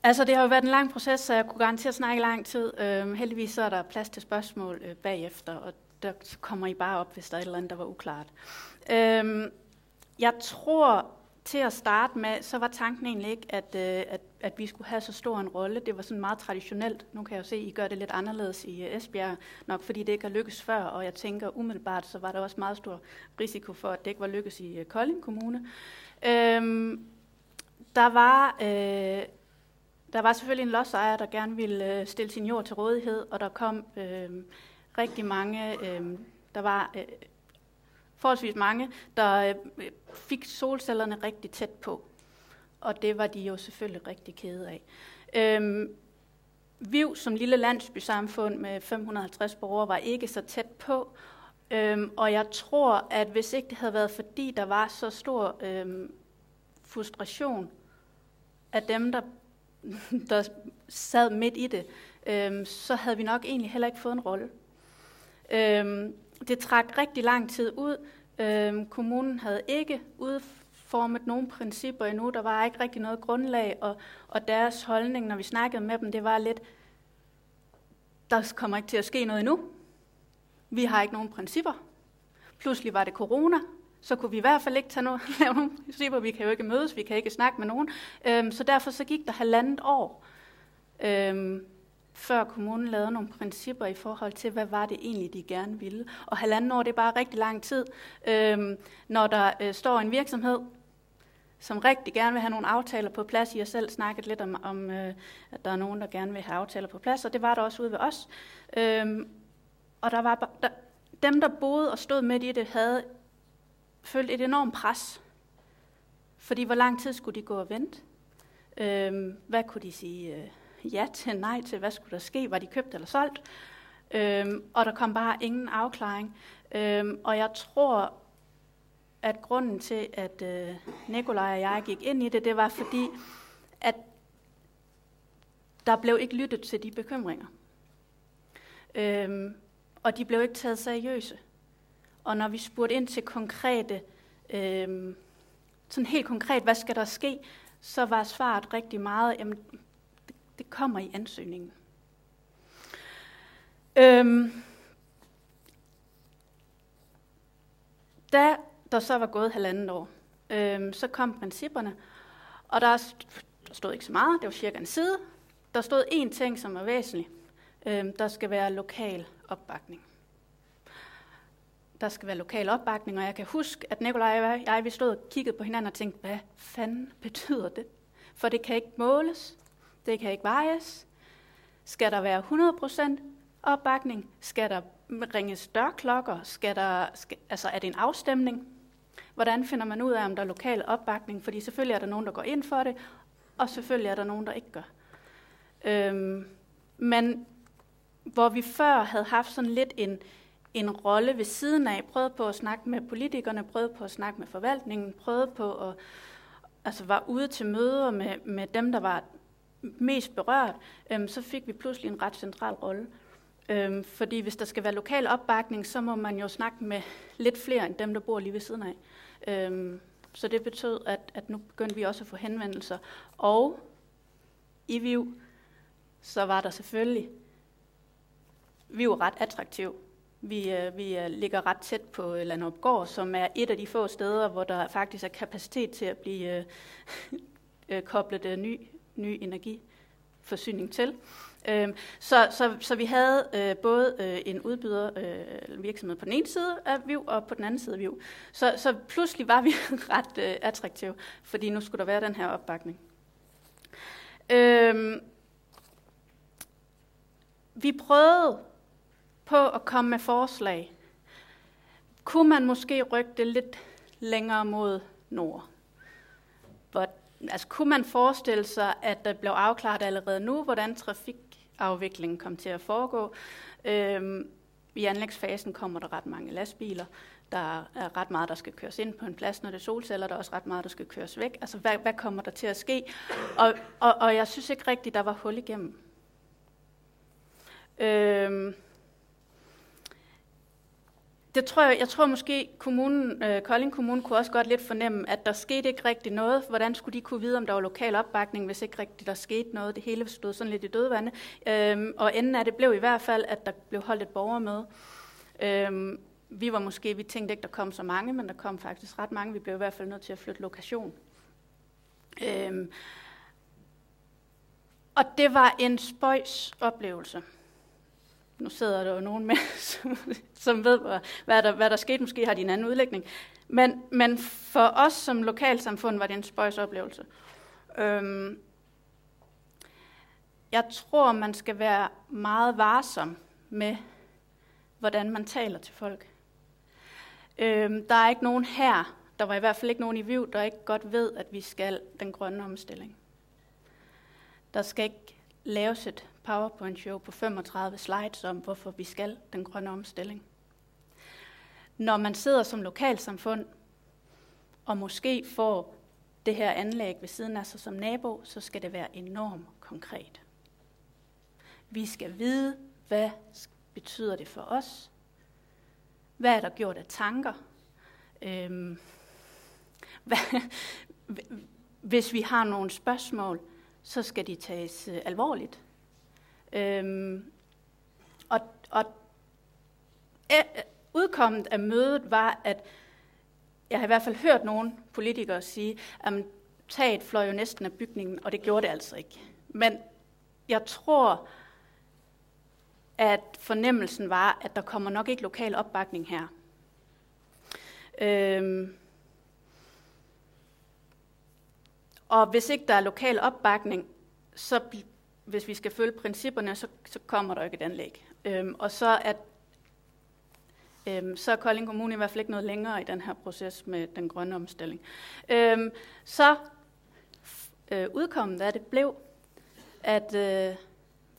altså, det har jo været en lang proces, så jeg kunne garantere at snakke lang tid. Øhm, heldigvis så er der plads til spørgsmål øh, bagefter, og der kommer I bare op, hvis der er et eller andet, der var uklart. Øhm, jeg tror, til at starte med, så var tanken egentlig ikke, at, øh, at, at vi skulle have så stor en rolle. Det var sådan meget traditionelt. Nu kan jeg jo se, at I gør det lidt anderledes i øh, Esbjerg, nok fordi det ikke har lykkes før, og jeg tænker umiddelbart, så var der også meget stor risiko for, at det ikke var lykkes i øh, Kolding Kommune. Øhm, der var... Øh, der var selvfølgelig en lodsejer, der gerne ville øh, stille sin jord til rådighed, og der kom øh, rigtig mange, øh, der var øh, forholdsvis mange, der øh, fik solcellerne rigtig tæt på. Og det var de jo selvfølgelig rigtig kede af. Øh, Viv som lille landsbysamfund med 550 borgere var ikke så tæt på. Øhm, og jeg tror, at hvis ikke det havde været fordi, der var så stor øhm, frustration af dem, der, der sad midt i det, øhm, så havde vi nok egentlig heller ikke fået en rolle. Øhm, det trak rigtig lang tid ud. Øhm, kommunen havde ikke udformet nogen principper endnu. Der var ikke rigtig noget grundlag, og, og deres holdning, når vi snakkede med dem, det var lidt, der kommer ikke til at ske noget endnu. Vi har ikke nogen principper. Pludselig var det corona, så kunne vi i hvert fald ikke tage noget, lave nogle principper. Vi kan jo ikke mødes, vi kan ikke snakke med nogen. Øhm, så derfor så gik der halvandet år, øhm, før kommunen lavede nogle principper i forhold til, hvad var det egentlig, de gerne ville. Og halvandet år, det er bare rigtig lang tid. Øhm, når der øh, står en virksomhed, som rigtig gerne vil have nogle aftaler på plads. I har selv snakket lidt om, om øh, at der er nogen, der gerne vil have aftaler på plads, og det var der også ude ved os. Øhm, og der var der, dem, der boede og stod midt i det, havde følt et enormt pres. Fordi hvor lang tid skulle de gå og vente? Øhm, hvad kunne de sige øh, ja til, nej til? Hvad skulle der ske? Var de købt eller solgt? Øhm, og der kom bare ingen afklaring. Øhm, og jeg tror, at grunden til, at øh, Nikolaj og jeg gik ind i det, det var fordi, at der blev ikke lyttet til de bekymringer. Øhm, og de blev ikke taget seriøse. Og når vi spurgte ind til konkrete, øh, sådan helt konkret, hvad skal der ske, så var svaret rigtig meget, jamen det, det kommer i ansøgningen. Øhm, da der så var gået halvandet år, øhm, så kom principperne, og der, der stod ikke så meget, det var cirka en side. Der stod én ting, som var væsentlig. Øhm, der skal være lokal opbakning. Der skal være lokal opbakning, og jeg kan huske, at Nikolaj og jeg, vi stod og kiggede på hinanden og tænkte, hvad fanden betyder det? For det kan ikke måles, det kan ikke vejes. Skal der være 100% opbakning? Skal der ringes dørklokker? Skal der, skal, altså er det en afstemning? Hvordan finder man ud af, om der er lokal opbakning? Fordi selvfølgelig er der nogen, der går ind for det, og selvfølgelig er der nogen, der ikke gør. Øhm, men hvor vi før havde haft sådan lidt en, en rolle ved siden af, prøvede på at snakke med politikerne, prøvede på at snakke med forvaltningen, prøvede på at altså var ude til møder med, med dem, der var mest berørt, øhm, så fik vi pludselig en ret central rolle. Øhm, fordi hvis der skal være lokal opbakning, så må man jo snakke med lidt flere end dem, der bor lige ved siden af. Øhm, så det betød, at, at nu begyndte vi også at få henvendelser. Og i VIV, så var der selvfølgelig, vi var ret attraktiv. Vi, øh, vi øh, ligger ret tæt på Landopgård, som er et af de få steder, hvor der faktisk er kapacitet til at blive øh, øh, koblet øh, ny, ny energiforsyning til. Øh, så, så, så vi havde øh, både øh, en udbyder øh, virksomhed på den ene side af VIV og på den anden side af VIV. Så, så pludselig var vi ret øh, attraktive, fordi nu skulle der være den her opbakning. Øh, vi prøvede på at komme med forslag. Kunne man måske rykke det lidt længere mod nord? But, altså, kunne man forestille sig, at der blev afklaret allerede nu, hvordan trafikafviklingen kom til at foregå? Øhm, I anlægsfasen kommer der ret mange lastbiler. Der er ret meget, der skal køres ind på en plads, når det er solceller. Der er også ret meget, der skal køres væk. Altså, hvad, hvad kommer der til at ske? Og, og, og jeg synes ikke rigtigt, der var hul igennem. Øhm, det tror jeg, jeg tror måske, kommunen, øh, Kolding Kommune kunne også godt lidt fornemme, at der skete ikke rigtig noget. Hvordan skulle de kunne vide, om der var lokal opbakning, hvis ikke rigtig der skete noget? Det hele stod sådan lidt i dødvande. Øhm, og enden af det blev i hvert fald, at der blev holdt et borgermøde. Øhm, vi var måske, vi tænkte ikke, der kom så mange, men der kom faktisk ret mange. Vi blev i hvert fald nødt til at flytte lokation. Øhm, og det var en spøjs oplevelse nu sidder der jo nogen med, som, som ved, hvad der, hvad der skete. Måske har de en anden udlægning. Men, men for os som lokalsamfund var det en spøjs oplevelse. Øhm, jeg tror, man skal være meget varsom med, hvordan man taler til folk. Øhm, der er ikke nogen her, der var i hvert fald ikke nogen i VIV, der ikke godt ved, at vi skal den grønne omstilling. Der skal ikke laves et PowerPoint-show på 35 slides om, hvorfor vi skal den grønne omstilling. Når man sidder som lokalsamfund og måske får det her anlæg ved siden af sig som nabo, så skal det være enormt konkret. Vi skal vide, hvad betyder det for os? Hvad er der gjort af tanker? Øhm, hvad, hvis vi har nogle spørgsmål, så skal de tages øh, alvorligt. Øhm, og, og øh, udkommet af mødet var, at jeg har i hvert fald hørt nogle politikere sige, at taget fløj jo næsten af bygningen, og det gjorde det altså ikke. Men jeg tror, at fornemmelsen var, at der kommer nok ikke lokal opbakning her. Øhm, og hvis ikke der er lokal opbakning, så hvis vi skal følge principperne, så, så kommer der ikke et anlæg. Øhm, og så er, øhm, så er Kolding Kommune i hvert fald ikke noget længere i den her proces med den grønne omstilling. Øhm, så øh, udkommet af det blev, at øh,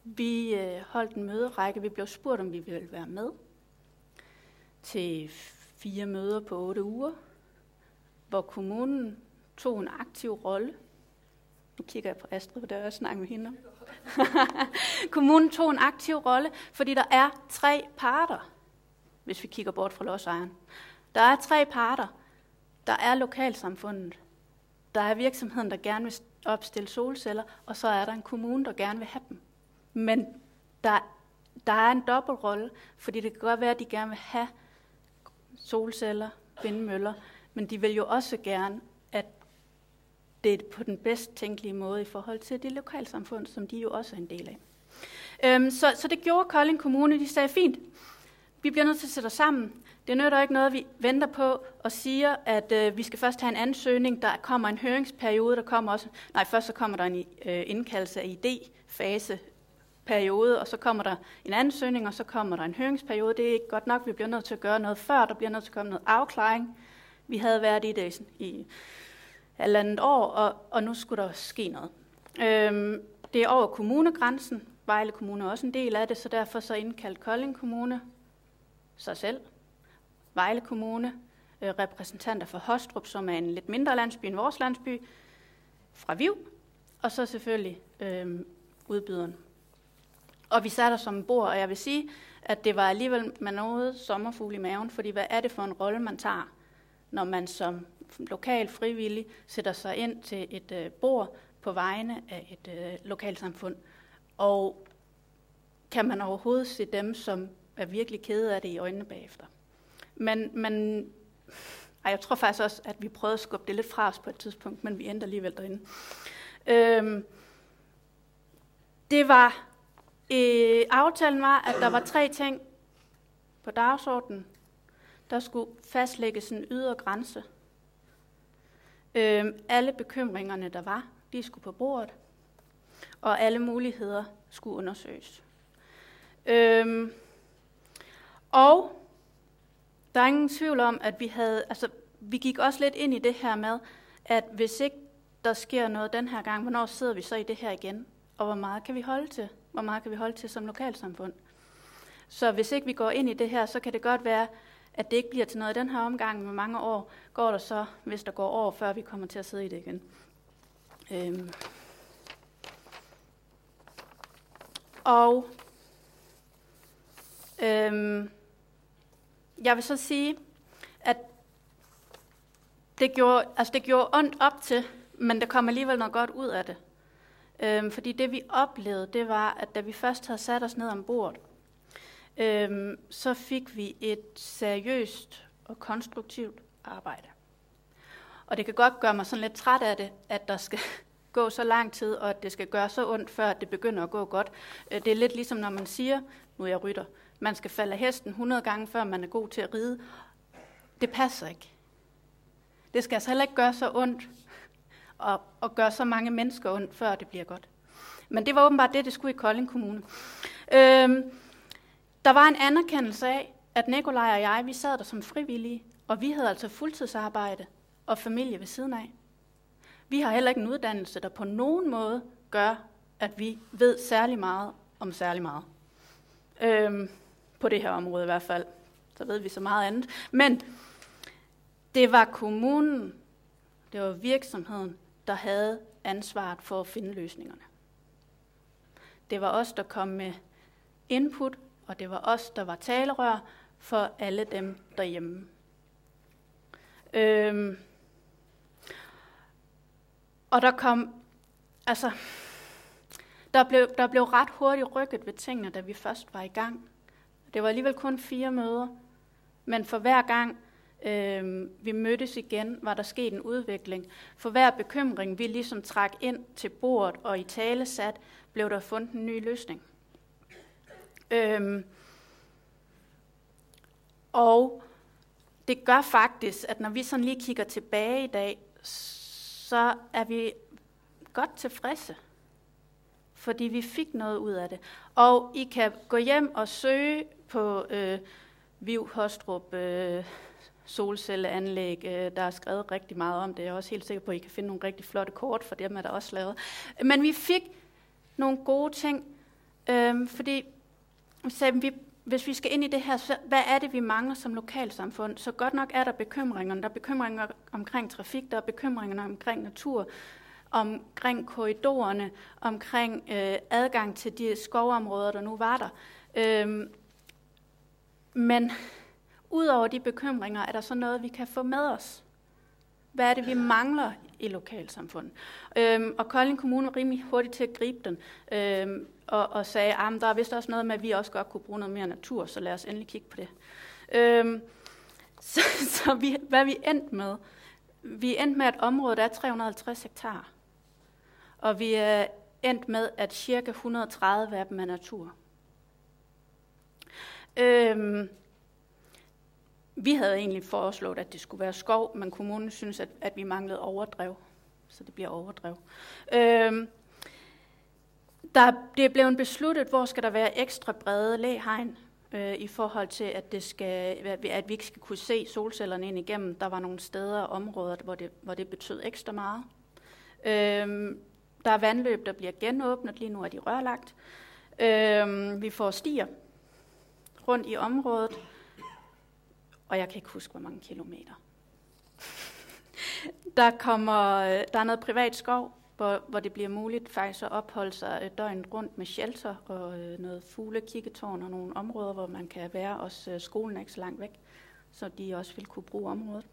vi øh, holdt en møderække. Vi blev spurgt, om vi ville være med til fire møder på otte uger, hvor kommunen tog en aktiv rolle. Nu kigger jeg på Astrid, for der er snakket med hende. kommunen tog en aktiv rolle, fordi der er tre parter, hvis vi kigger bort fra lodsejeren. Der er tre parter. Der er lokalsamfundet. Der er virksomheden, der gerne vil opstille solceller, og så er der en kommune, der gerne vil have dem. Men der, der er en dobbeltrolle, fordi det kan godt være, at de gerne vil have solceller, vindmøller, men de vil jo også gerne, det på den bedst tænkelige måde i forhold til det lokalsamfund, som de jo også er en del af. Øhm, så, så det gjorde Kolding Kommune. De sagde, fint, vi bliver nødt til at sætte os sammen. Det nytter ikke noget, vi venter på og siger, at øh, vi skal først have en ansøgning. Der kommer en høringsperiode, der kommer også... Nej, først så kommer der en øh, indkaldelse af idéfase periode, og så kommer der en ansøgning, og så kommer der en høringsperiode. Det er ikke godt nok, vi bliver nødt til at gøre noget før, der bliver nødt til at komme noget afklaring. Vi havde været i det i halvandet år, og, og nu skulle der ske noget. Øhm, det er over kommunegrænsen. Vejle Kommune er også en del af det, så derfor så indkaldt Kolding Kommune sig selv. Vejle Kommune, øh, repræsentanter for Hostrup, som er en lidt mindre landsby end vores landsby, fra Viv, og så selvfølgelig øh, udbyderen og vi satte os som bord, og jeg vil sige, at det var alligevel med noget sommerfugl i maven, fordi hvad er det for en rolle, man tager, når man som lokal frivillig sætter sig ind til et øh, bord på vegne af et øh, lokalsamfund, og kan man overhovedet se dem, som er virkelig kede af det i øjnene bagefter. Men, men ej, jeg tror faktisk også, at vi prøvede at skubbe det lidt fra os på et tidspunkt, men vi endte alligevel derinde. Øhm, det var Øh, aftalen var, at der var tre ting på dagsordenen. Der skulle fastlægges en ydre grænse. Øh, alle bekymringerne, der var, de skulle på bordet, og alle muligheder skulle undersøges. Øh, og der er ingen tvivl om, at vi havde, altså vi gik også lidt ind i det her med, at hvis ikke der sker noget den her gang, hvornår sidder vi så i det her igen? Og hvor meget kan vi holde til? hvor meget kan vi holde til som lokalsamfund. Så hvis ikke vi går ind i det her, så kan det godt være, at det ikke bliver til noget i den her omgang, men mange år går der så, hvis der går år, før vi kommer til at sidde i det igen. Øhm. Og øhm, jeg vil så sige, at det gjorde, altså det gjorde ondt op til, men der kom alligevel noget godt ud af det. Øhm, fordi det vi oplevede, det var, at da vi først havde sat os ned om bordet, øhm, så fik vi et seriøst og konstruktivt arbejde. Og det kan godt gøre mig sådan lidt træt af det, at der skal gå så lang tid, og at det skal gøre så ondt, før det begynder at gå godt. Øh, det er lidt ligesom, når man siger, nu er jeg rytter, man skal falde af hesten 100 gange, før man er god til at ride. Det passer ikke. Det skal altså heller ikke gøre så ondt, og, og gøre så mange mennesker ondt, før det bliver godt. Men det var åbenbart det, det skulle i Kolding Kommune. Øhm, der var en anerkendelse af, at Nikolaj og jeg, vi sad der som frivillige, og vi havde altså fuldtidsarbejde og familie ved siden af. Vi har heller ikke en uddannelse, der på nogen måde gør, at vi ved særlig meget om særlig meget. Øhm, på det her område i hvert fald. Så ved vi så meget andet. Men det var kommunen, Det var virksomheden, der havde ansvaret for at finde løsningerne. Det var os, der kom med input, og det var os, der var talerør for alle dem derhjemme. Øhm, og der kom, altså, der blev, der blev ret hurtigt rykket ved tingene, da vi først var i gang. Det var alligevel kun fire møder, men for hver gang øh, vi mødtes igen, var der sket en udvikling. For hver bekymring, vi ligesom trak ind til bordet og i tale sat, blev der fundet en ny løsning. Øhm, og det gør faktisk, at når vi sådan lige kigger tilbage i dag, så er vi godt tilfredse, fordi vi fik noget ud af det. Og I kan gå hjem og søge på øh, Viv Hostrup øh, solcelleanlæg. Øh, der er skrevet rigtig meget om det. Jeg er også helt sikker på, at I kan finde nogle rigtig flotte kort, for dem er der også lavet. Men vi fik nogle gode ting, øh, fordi sagde, vi hvis vi skal ind i det her, så hvad er det, vi mangler som lokalsamfund? Så godt nok er der bekymringer. Der er bekymringer omkring trafik, der er bekymringer omkring natur, omkring korridorerne, omkring øh, adgang til de skovområder, der nu var der. Øhm, men udover de bekymringer, er der så noget, vi kan få med os. Hvad er det, vi mangler i lokalsamfundet? Øhm, og Kolding Kommune var rimelig hurtigt til at gribe den. Øhm, og, og sagde, at ah, der er vist også noget med, at vi også godt kunne bruge noget mere natur, så lad os endelig kigge på det. Øhm, så så vi, hvad vi endte med? Vi endte med, at området er 350 hektar. Og vi er endt med, at cirka 130 af dem er natur. Øhm, vi havde egentlig foreslået, at det skulle være skov, men kommunen synes, at, at vi manglede overdrev, så det bliver overdrev. Øhm, der, det er blevet besluttet, hvor skal der være ekstra brede læhegn øh, i forhold til, at, det skal, at vi ikke skal kunne se solcellerne ind igennem. Der var nogle steder og områder, hvor det, hvor det betød ekstra meget. Øhm, der er vandløb, der bliver genåbnet. Lige nu er de rørlagt. Øhm, vi får stier rundt i området. Og jeg kan ikke huske, hvor mange kilometer. der, kommer, øh, der er noget privat skov, hvor, hvor det bliver muligt faktisk at opholde sig døgnet rundt med shelter og øh, noget fuglekikketårn og nogle områder, hvor man kan være. Også øh, skolen er ikke så langt væk, så de også vil kunne bruge området.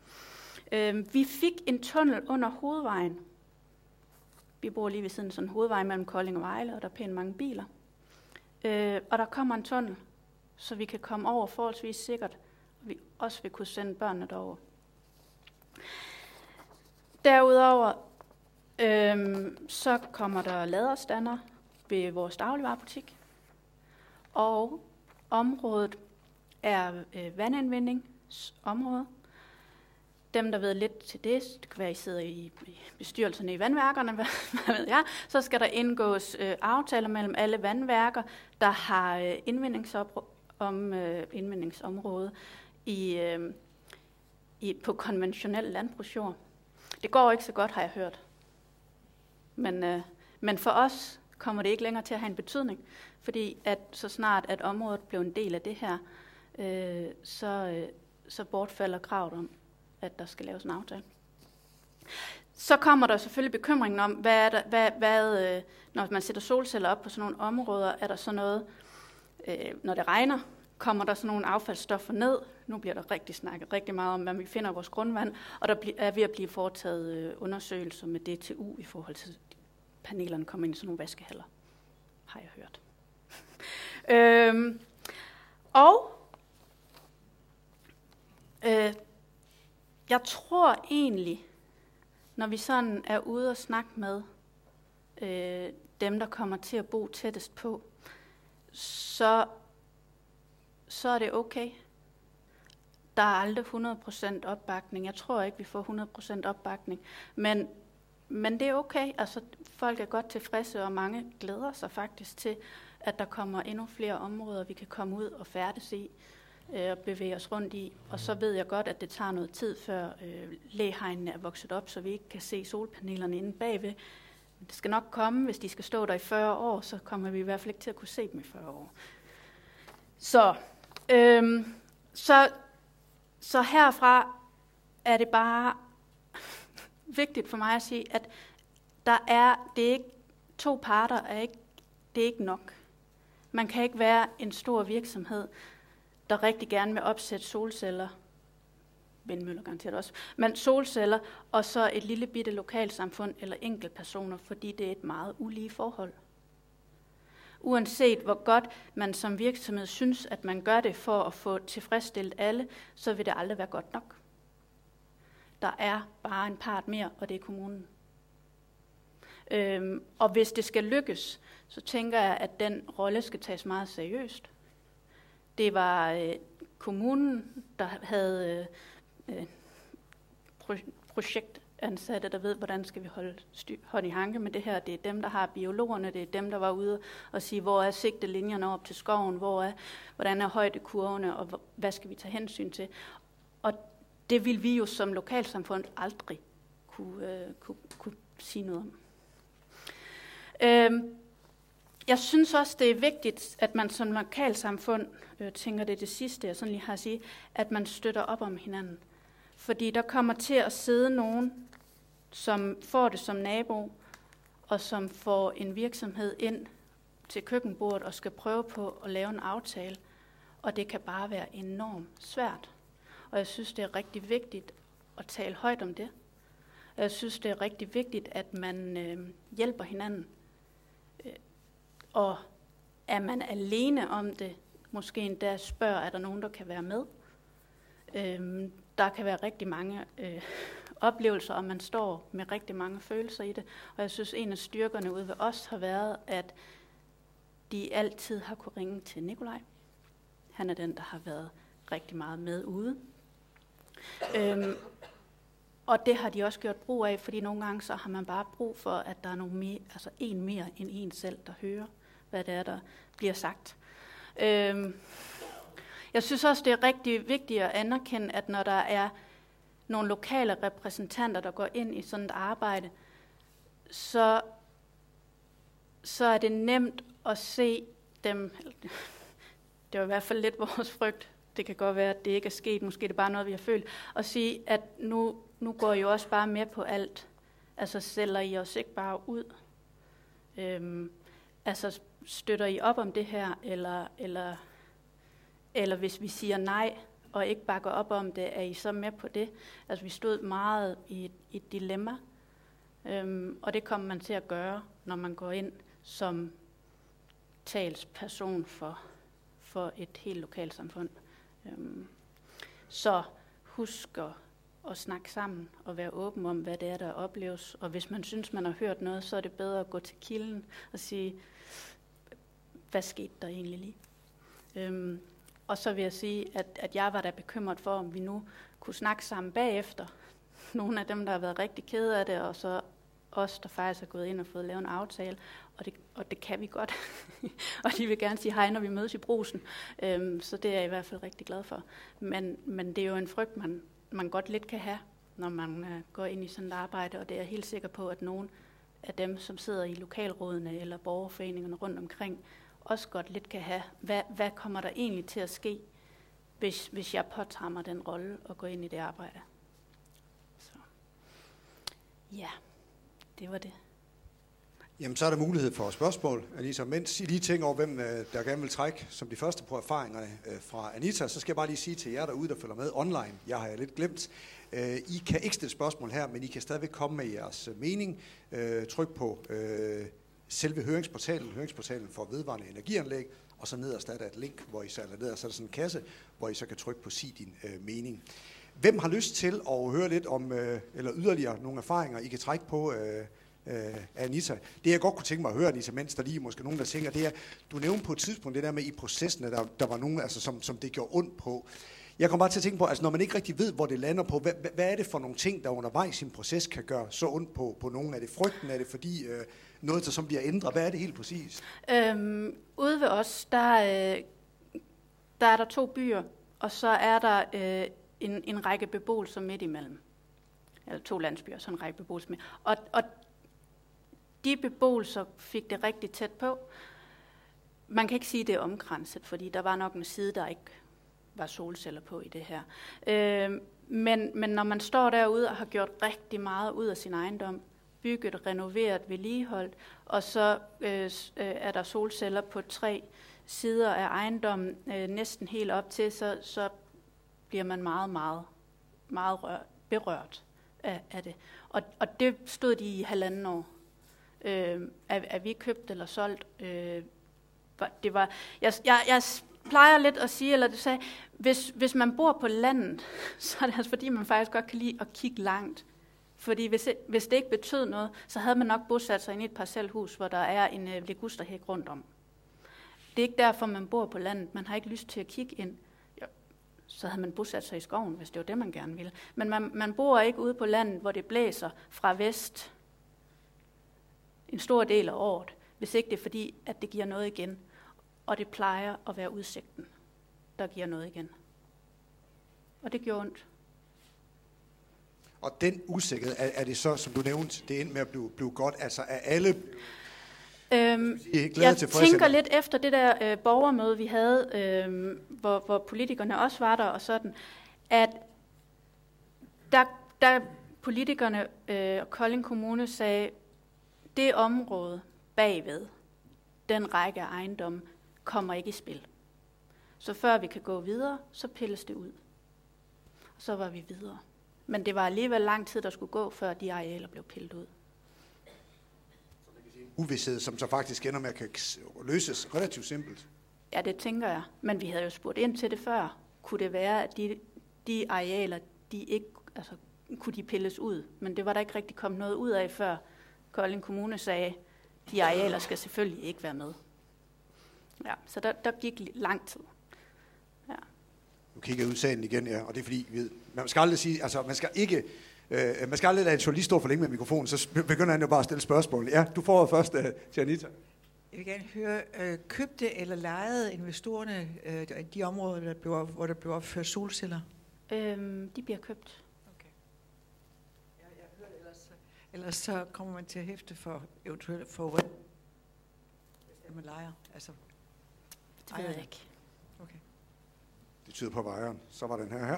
Øh, vi fik en tunnel under hovedvejen. Vi bor lige ved siden af sådan en hovedvej mellem Kolding og Vejle, og der er pænt mange biler. Øh, og der kommer en tunnel, så vi kan komme over forholdsvis sikkert, vi også vil kunne sende børnene derover. Derudover Øhm, så kommer der laderstander ved vores dagligvarerbutik. Og området er øh, vandindvindingsområde. Dem, der ved lidt til det, det kan være, at I sidder i, bestyrelserne i vandværkerne, hvad, hvad ved jeg, så skal der indgås øh, aftaler mellem alle vandværker, der har øh, indvindingsopro- om, øh, indvindingsområde i, øh, i, på konventionel landbrugsjord. Det går ikke så godt, har jeg hørt. Men, øh, men for os kommer det ikke længere til at have en betydning, fordi at så snart at området blev en del af det her, øh, så, øh, så bortfalder kravet om, at der skal laves en aftale. Så kommer der selvfølgelig bekymringen om, hvad er der, hvad, hvad, øh, når man sætter solceller op på sådan nogle områder, er der så noget, øh, når det regner, kommer der sådan nogle affaldsstoffer ned. Nu bliver der rigtig snakket rigtig meget om, hvad vi finder i vores grundvand, og der er ved at blive foretaget øh, undersøgelser med DTU i forhold til panelerne kommer ind i sådan nogle vaskehaller, har jeg hørt. øhm, og øh, jeg tror egentlig, når vi sådan er ude og snakke med øh, dem, der kommer til at bo tættest på, så så er det okay. Der er aldrig 100% opbakning. Jeg tror ikke, vi får 100% opbakning. Men, men det er okay. Altså, folk er godt tilfredse, og mange glæder sig faktisk til, at der kommer endnu flere områder, vi kan komme ud og færdes i øh, og bevæge os rundt i. Og så ved jeg godt, at det tager noget tid, før øh, læhegnene er vokset op, så vi ikke kan se solpanelerne inde bagved. Men det skal nok komme, hvis de skal stå der i 40 år, så kommer vi i hvert fald ikke til at kunne se dem i 40 år. Så Øhm, så, så herfra er det bare, vigtigt for mig at sige, at der er, det er ikke, to parter er ikke, det er ikke nok. Man kan ikke være en stor virksomhed, der rigtig gerne vil opsætte solceller, vindmøller garanteret også, men solceller, og så et lille bitte lokalsamfund eller enkeltpersoner, fordi det er et meget ulige forhold. Uanset hvor godt man som virksomhed synes, at man gør det for at få tilfredsstillet alle, så vil det aldrig være godt nok. Der er bare en part mere, og det er kommunen. Øhm, og hvis det skal lykkes, så tænker jeg, at den rolle skal tages meget seriøst. Det var øh, kommunen, der havde øh, øh projekt, ansatte, der ved, hvordan skal vi holde styr, hånd i hanke med det her. Det er dem, der har biologerne, det er dem, der var ude og sige, hvor er sigtelinjerne op til skoven, hvor er, hvordan er højdekurvene, og hvad skal vi tage hensyn til. Og det vil vi jo som lokalsamfund aldrig kunne, øh, kunne, kunne sige noget om. Øhm, jeg synes også, det er vigtigt, at man som lokalsamfund, øh, tænker det det sidste, jeg sådan lige har at sige, at man støtter op om hinanden. Fordi der kommer til at sidde nogen, som får det som nabo, og som får en virksomhed ind til køkkenbordet og skal prøve på at lave en aftale. Og det kan bare være enormt svært. Og jeg synes, det er rigtig vigtigt at tale højt om det. Jeg synes, det er rigtig vigtigt, at man øh, hjælper hinanden. Øh, og er man alene om det, måske endda spørger, er der nogen, der kan være med. Øh, der kan være rigtig mange øh, oplevelser, og man står med rigtig mange følelser i det. Og jeg synes, en af styrkerne ude ved os har været, at de altid har kunne ringe til Nikolaj. Han er den, der har været rigtig meget med ude. Øhm, og det har de også gjort brug af, fordi nogle gange så har man bare brug for, at der er nogle mere, altså en mere end en selv, der hører, hvad det er, der bliver sagt. Øhm, jeg synes også, det er rigtig vigtigt at anerkende, at når der er nogle lokale repræsentanter, der går ind i sådan et arbejde, så, så er det nemt at se dem, det var i hvert fald lidt vores frygt, det kan godt være, at det ikke er sket, måske det bare noget, vi har følt, og sige, at nu, nu går I jo også bare med på alt. Altså sælger I os ikke bare ud? Øhm, altså støtter I op om det her, eller, eller, eller hvis vi siger nej, og ikke bakker op om det, er I så med på det? Altså vi stod meget i et, i et dilemma, øhm, og det kommer man til at gøre, når man går ind som talsperson for, for et helt lokalsamfund. Øhm, så husk at, at snakke sammen og være åben om, hvad det er, der opleves. Og hvis man synes, man har hørt noget, så er det bedre at gå til kilden og sige, hvad skete der egentlig lige? Øhm, og så vil jeg sige, at, at jeg var da bekymret for, om vi nu kunne snakke sammen bagefter. Nogle af dem, der har været rigtig kede af det, og så os, der faktisk har gået ind og fået lavet en aftale, og det, og det kan vi godt. og de vil gerne sige hej, når vi mødes i brusen. Øhm, så det er jeg i hvert fald rigtig glad for. Men, men det er jo en frygt, man, man godt lidt kan have, når man øh, går ind i sådan et arbejde, og det er jeg helt sikker på, at nogen af dem, som sidder i lokalrådene eller borgerforeningerne rundt omkring, også godt lidt kan have, hvad, hvad kommer der egentlig til at ske, hvis, hvis jeg påtager mig den rolle og går ind i det arbejde. Så. Ja, det var det. Jamen, så er der mulighed for spørgsmål, Anita. Mens I lige tænker over, hvem øh, der gerne vil trække som de første på erfaringerne øh, fra Anita, så skal jeg bare lige sige til jer derude, der følger med online, jeg har jeg lidt glemt, øh, I kan ikke stille spørgsmål her, men I kan stadigvæk komme med jeres mening. Tryk på selve høringsportalen, høringsportalen for vedvarende energianlæg, og så nederst er der et link, hvor I så, eller nederst er der sådan en kasse, hvor I så kan trykke på sig din øh, mening. Hvem har lyst til at høre lidt om, øh, eller yderligere nogle erfaringer, I kan trække på, øh, øh Anita. Det jeg godt kunne tænke mig at høre, Anita, mens der lige måske nogen, der tænker, det er, du nævnte på et tidspunkt det der med i processen, der, der var nogen, altså, som, som det gjorde ondt på. Jeg kommer bare til at tænke på, altså når man ikke rigtig ved, hvor det lander på, hvad, hvad er det for nogle ting, der undervejs i en proces kan gøre så ondt på, på nogen? Er det frygten? Er det fordi øh, noget, der som bliver ændret? Hvad er det helt præcis? Øhm, ude ved os, der, øh, der er der to byer, og så er der øh, en, en række beboelser midt imellem. Eller to landsbyer, så en række beboelser midt. Og, og de beboelser fik det rigtig tæt på. Man kan ikke sige, at det er omkranset, fordi der var nok en side, der ikke var solceller på i det her. Øh, Men, men når man står derude og har gjort rigtig meget ud af sin ejendom, bygget, renoveret, vedligeholdt, og så øh, øh, er der solceller på tre sider af ejendommen, øh, næsten helt op til, så, så bliver man meget, meget, meget rør, berørt af, af det. Og, og det stod de i halvanden år. Øh, er, er vi købt eller solgt? Øh, det var, jeg, jeg, jeg plejer lidt at sige, eller du sagde, hvis, hvis man bor på landet, så er det altså fordi, man faktisk godt kan lide at kigge langt. Fordi hvis, hvis det ikke betød noget, så havde man nok bosat sig i et parcelhus, hvor der er en øh, ligusterhæk rundt om. Det er ikke derfor, man bor på landet. Man har ikke lyst til at kigge ind. Jo, så havde man bosat sig i skoven, hvis det var det, man gerne ville. Men man, man bor ikke ude på landet, hvor det blæser fra vest en stor del af året, hvis ikke det er fordi, at det giver noget igen. Og det plejer at være udsigten, der giver noget igen. Og det gjorde ondt. Og den usikkerhed, er, er det så, som du nævnte, det endte med at blive, blive godt? Altså er alle Øhm, jeg tænker lidt efter det der øh, borgermøde, vi havde, øh, hvor, hvor politikerne også var der og sådan, at der, der politikerne øh, og Kolding Kommune sagde, det område bagved, den række af ejendomme, kommer ikke i spil. Så før vi kan gå videre, så pilles det ud. Og så var vi videre. Men det var alligevel lang tid, der skulle gå, før de arealer blev pillet ud. Uvidshed, som så faktisk ender med at kan løses relativt simpelt. Ja, det tænker jeg. Men vi havde jo spurgt ind til det før. Kunne det være, at de, de arealer, de ikke, altså, kunne de pilles ud? Men det var der ikke rigtig kommet noget ud af, før Kolding Kommune sagde, de arealer skal selvfølgelig ikke være med. Ja, så der, der gik lang tid. Nu kigger jeg ud sagen igen, ja, og det er fordi, vi ved, man skal aldrig sige, altså man skal ikke, øh, man skal aldrig lade en journalist stå for længe med mikrofonen, så begynder han jo bare at stille spørgsmål. Ja, du får først uh, til Anita. Jeg vil gerne høre, øh, købte eller lejede investorerne øh, de områder, der blev, hvor der blev opført solceller? Øhm, de bliver købt. Okay. Ja, jeg hører ellers, ellers så kommer man til at hæfte for eventuelt for hvis man lejer. Altså, det ved jeg ikke. Det tyder på vejeren. Så var den her her.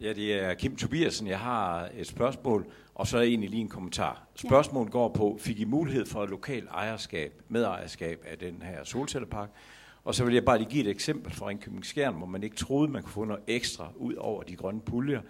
Ja, det er Kim Tobiasen. Jeg har et spørgsmål, og så er egentlig lige en kommentar. Spørgsmålet går på, fik I mulighed for et lokalt ejerskab, medejerskab af den her solcellepark? Og så vil jeg bare lige give et eksempel fra Ringkøbing Skjern, hvor man ikke troede, man kunne få noget ekstra ud over de grønne puljer.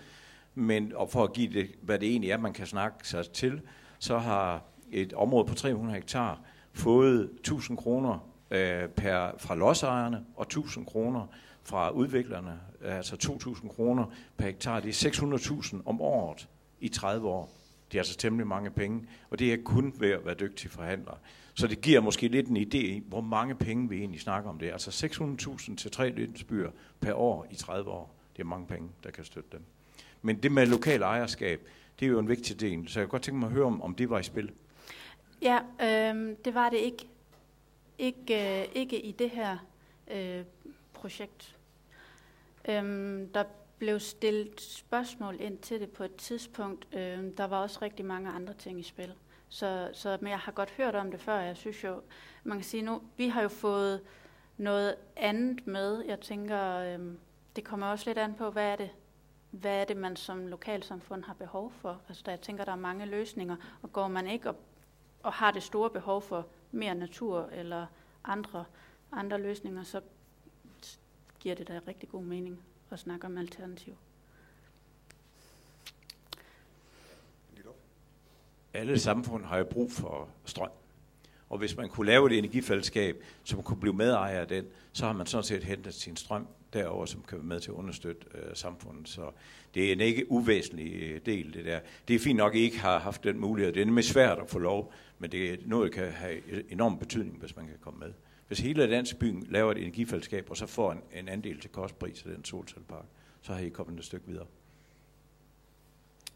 Men og for at give det, hvad det egentlig er, man kan snakke sig til, så har et område på 300 hektar fået 1000 kroner øh, per, fra lodsejerne og 1000 kroner fra udviklerne, altså 2.000 kroner per hektar. Det er 600.000 om året i 30 år. Det er altså temmelig mange penge, og det er kun ved at være dygtig forhandler. Så det giver måske lidt en idé i, hvor mange penge vi egentlig snakker om det. Altså 600.000 til tre landsbyer per år i 30 år. Det er mange penge, der kan støtte dem. Men det med lokal ejerskab, det er jo en vigtig del. Så jeg kan godt tænke mig at høre, om, om det var i spil. Ja, øh, det var det ikke. Ikke, øh, ikke i det her øh, projekt. Øhm, der blev stillet spørgsmål ind til det på et tidspunkt. Øhm, der var også rigtig mange andre ting i spil. Så, så, men jeg har godt hørt om det før. Jeg synes jo, man kan sige nu, vi har jo fået noget andet med. Jeg tænker, øhm, det kommer også lidt an på, hvad er det, hvad er det, man som lokalsamfund har behov for. Altså, der, jeg tænker, der er mange løsninger, og går man ikke og, og har det store behov for mere natur eller andre, andre løsninger, så giver det da rigtig god mening at snakke om alternativ. Alle samfund har jo brug for strøm. Og hvis man kunne lave et energifællesskab, som kunne blive medejer af den, så har man sådan set hentet sin strøm derover, som kan være med til at understøtte øh, samfundet. Så det er en ikke uvæsentlig øh, del, det der. Det er fint nok, at I ikke har haft den mulighed. Det er nemlig svært at få lov, men det er noget, der kan have enorm betydning, hvis man kan komme med. Hvis hele landsbyen laver et energifællesskab, og så får en, en andel til kostpris af den solcellepark, så har I kommet et stykke videre.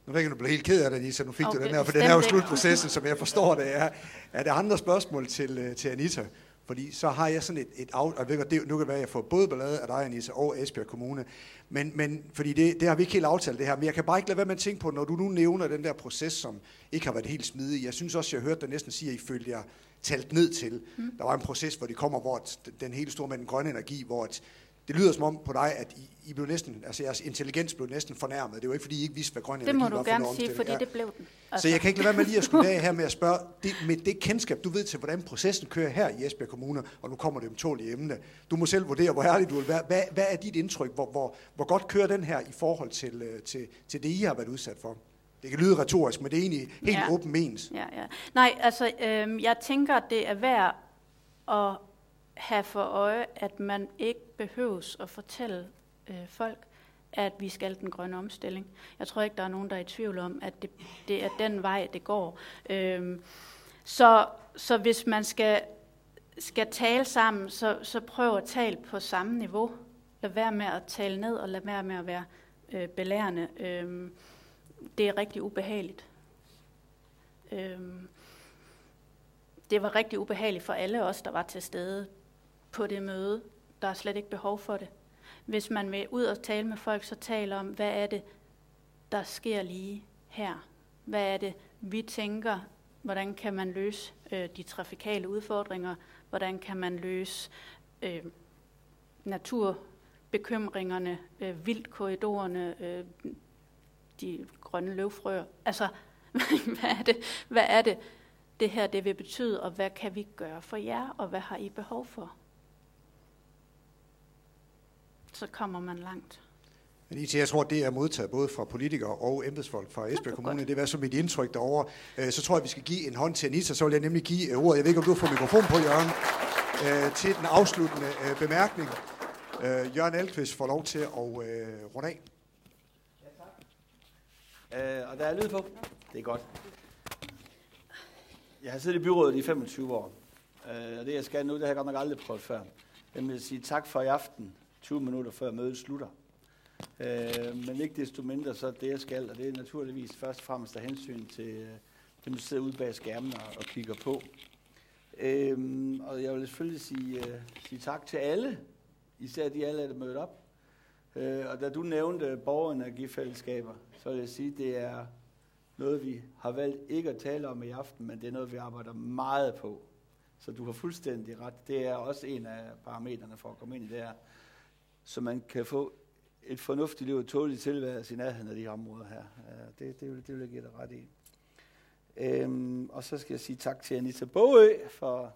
Nu ved jeg, du blev helt ked af det, Anita. Nu fik okay, du den her, for den er jo slutprocessen, som jeg forstår det er. Er der andre spørgsmål til, øh, til Anita? Fordi så har jeg sådan et, et af, og ved, det, nu kan det være, at jeg får både ballade af dig, Anita, og Esbjerg Kommune. Men, men fordi det, det har vi ikke helt aftalt det her. Men jeg kan bare ikke lade være med at tænke på, når du nu nævner den der proces, som ikke har været helt smidig. Jeg synes også, jeg hørte dig næsten sige, at I følte jer talt ned til. Mm. Der var en proces, hvor de kommer, hvor den hele store med den grønne energi, hvor at det lyder som om på dig, at I, I blev næsten, altså jeres intelligens blev næsten fornærmet. Det var ikke, fordi I ikke vidste, hvad grøn Det energi må var du for gerne noget sige, omstilling. fordi Ja. det blev den. Så jeg kan ikke lade være med lige at skulle af her med at spørge, det, med det kendskab, du ved til, hvordan processen kører her i Esbjerg Kommune, og nu kommer det omtålige emne. Du må selv vurdere, hvor ærlig du vil være. Hvad, hvad er dit indtryk? Hvor, hvor, hvor godt kører den her i forhold til, øh, til, til det, I har været udsat for? Det kan lyde retorisk, men det er egentlig helt Ja. åben mens. Ja, ja. Nej, altså, øh, jeg tænker, det er værd at have for øje, at man ikke behøves at fortælle øh, folk, at vi skal den grønne omstilling. Jeg tror ikke, der er nogen, der er i tvivl om, at det, det er den vej, det går. Øhm, så, så hvis man skal, skal tale sammen, så, så prøv at tale på samme niveau. Lad være med at tale ned, og lad være med at være øh, belærende. Øhm, det er rigtig ubehageligt. Øhm, det var rigtig ubehageligt for alle os, der var til stede på det møde. Der er slet ikke behov for det. Hvis man vil ud og tale med folk, så taler om, hvad er det, der sker lige her? Hvad er det, vi tænker? Hvordan kan man løse øh, de trafikale udfordringer? Hvordan kan man løse øh, naturbekymringerne, øh, vildkorridorerne, øh, de grønne løvfrøer. Altså, hvad er det, hvad er det, det her det vil betyde, og hvad kan vi gøre for jer, og hvad har I behov for? Så kommer man langt. Men IT, jeg tror, det er modtaget både fra politikere og embedsfolk fra Esbjerg Kommune. Det var så mit indtryk derovre. Øh, Så tror jeg, vi skal give en hånd til Anita, så vil jeg nemlig give øh, ordet. Jeg ved ikke, om du fået mikrofon på, Jørgen, øh, til den afsluttende bemærkning. Jørgen Alkvist får lov til at runde af. Øh, og der er lyd på. Det er godt. Jeg har siddet i byrådet i 25 år. Og det, jeg skal nu, det har jeg godt nok aldrig prøvet før. Jeg vil sige tak for i aften, 20 minutter før mødet slutter. Øh, men ikke desto mindre, så det, jeg skal, og det er naturligvis først og fremmest af hensyn til øh, dem, der sidder ude bag skærmen og, og kigger på. Øh, og jeg vil selvfølgelig sige, øh, sige tak til alle, især de alle, der er mødt op. Øh, og da du nævnte borgerenergifællesskaber, så vil jeg sige, at det er noget, vi har valgt ikke at tale om i aften, men det er noget, vi arbejder meget på. Så du har fuldstændig ret. Det er også en af parametrene for at komme ind i det her. Så man kan få et fornuftigt liv og tåligt tilværelse i nærheden af de her områder her. Det, det, vil, det vil jeg give dig ret i. Øhm, og så skal jeg sige tak til Anita Bogø for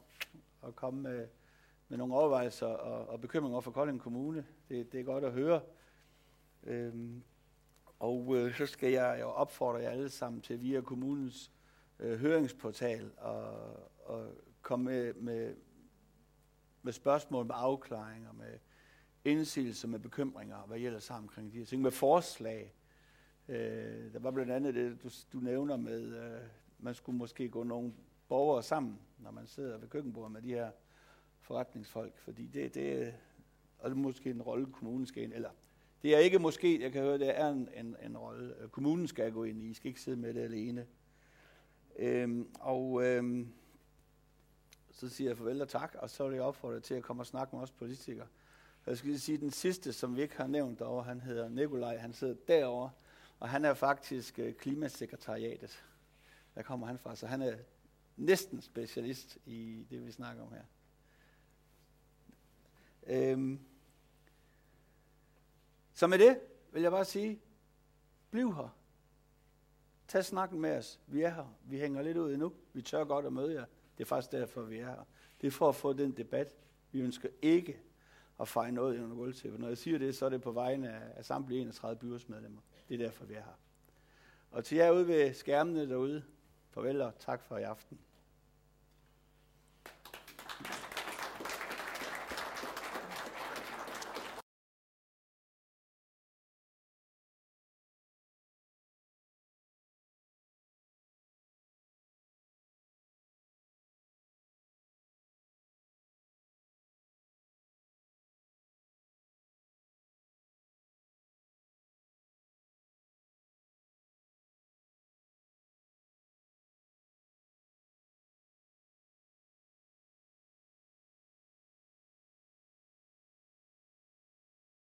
at komme med, med nogle overvejelser og, og bekymringer for Kolding Kommune. Det, det er godt at høre. Øhm, og øh, så skal jeg jo opfordre jer alle sammen til via kommunens øh, høringsportal og, og komme med, med, med spørgsmål, med afklaringer, med indsigelser, med bekymringer, hvad gælder sammen omkring de her ting, med forslag. Øh, der var blandt andet det, du, du nævner med, øh, man skulle måske gå nogle borgere sammen, når man sidder ved køkkenbordet med de her forretningsfolk, fordi det, det, og det er måske en rolle, kommunen skal ind, eller det er ikke måske, jeg kan høre, det er en, en, en rolle, øh, kommunen skal gå ind i, I skal ikke sidde med det alene. Øhm, og øhm, så siger jeg farvel og tak, og så vil jeg opfordre til at komme og snakke med os politikere. Jeg skal lige sige, den sidste, som vi ikke har nævnt derovre, han hedder Nikolaj, han sidder derovre, og han er faktisk øh, klimasekretariatet. Der kommer han fra, så han er næsten specialist i det, vi snakker om her. Øhm, så med det vil jeg bare sige, bliv her. Tag snakken med os. Vi er her. Vi hænger lidt ud endnu. Vi tør godt at møde jer. Det er faktisk derfor, vi er her. Det er for at få den debat. Vi ønsker ikke at fejre noget under gulvtæppet. Når jeg siger det, så er det på vegne af, af samtlige 31 byrådsmedlemmer. Det er derfor, vi er her. Og til jer ude ved skærmene derude, farvel og tak for i aften.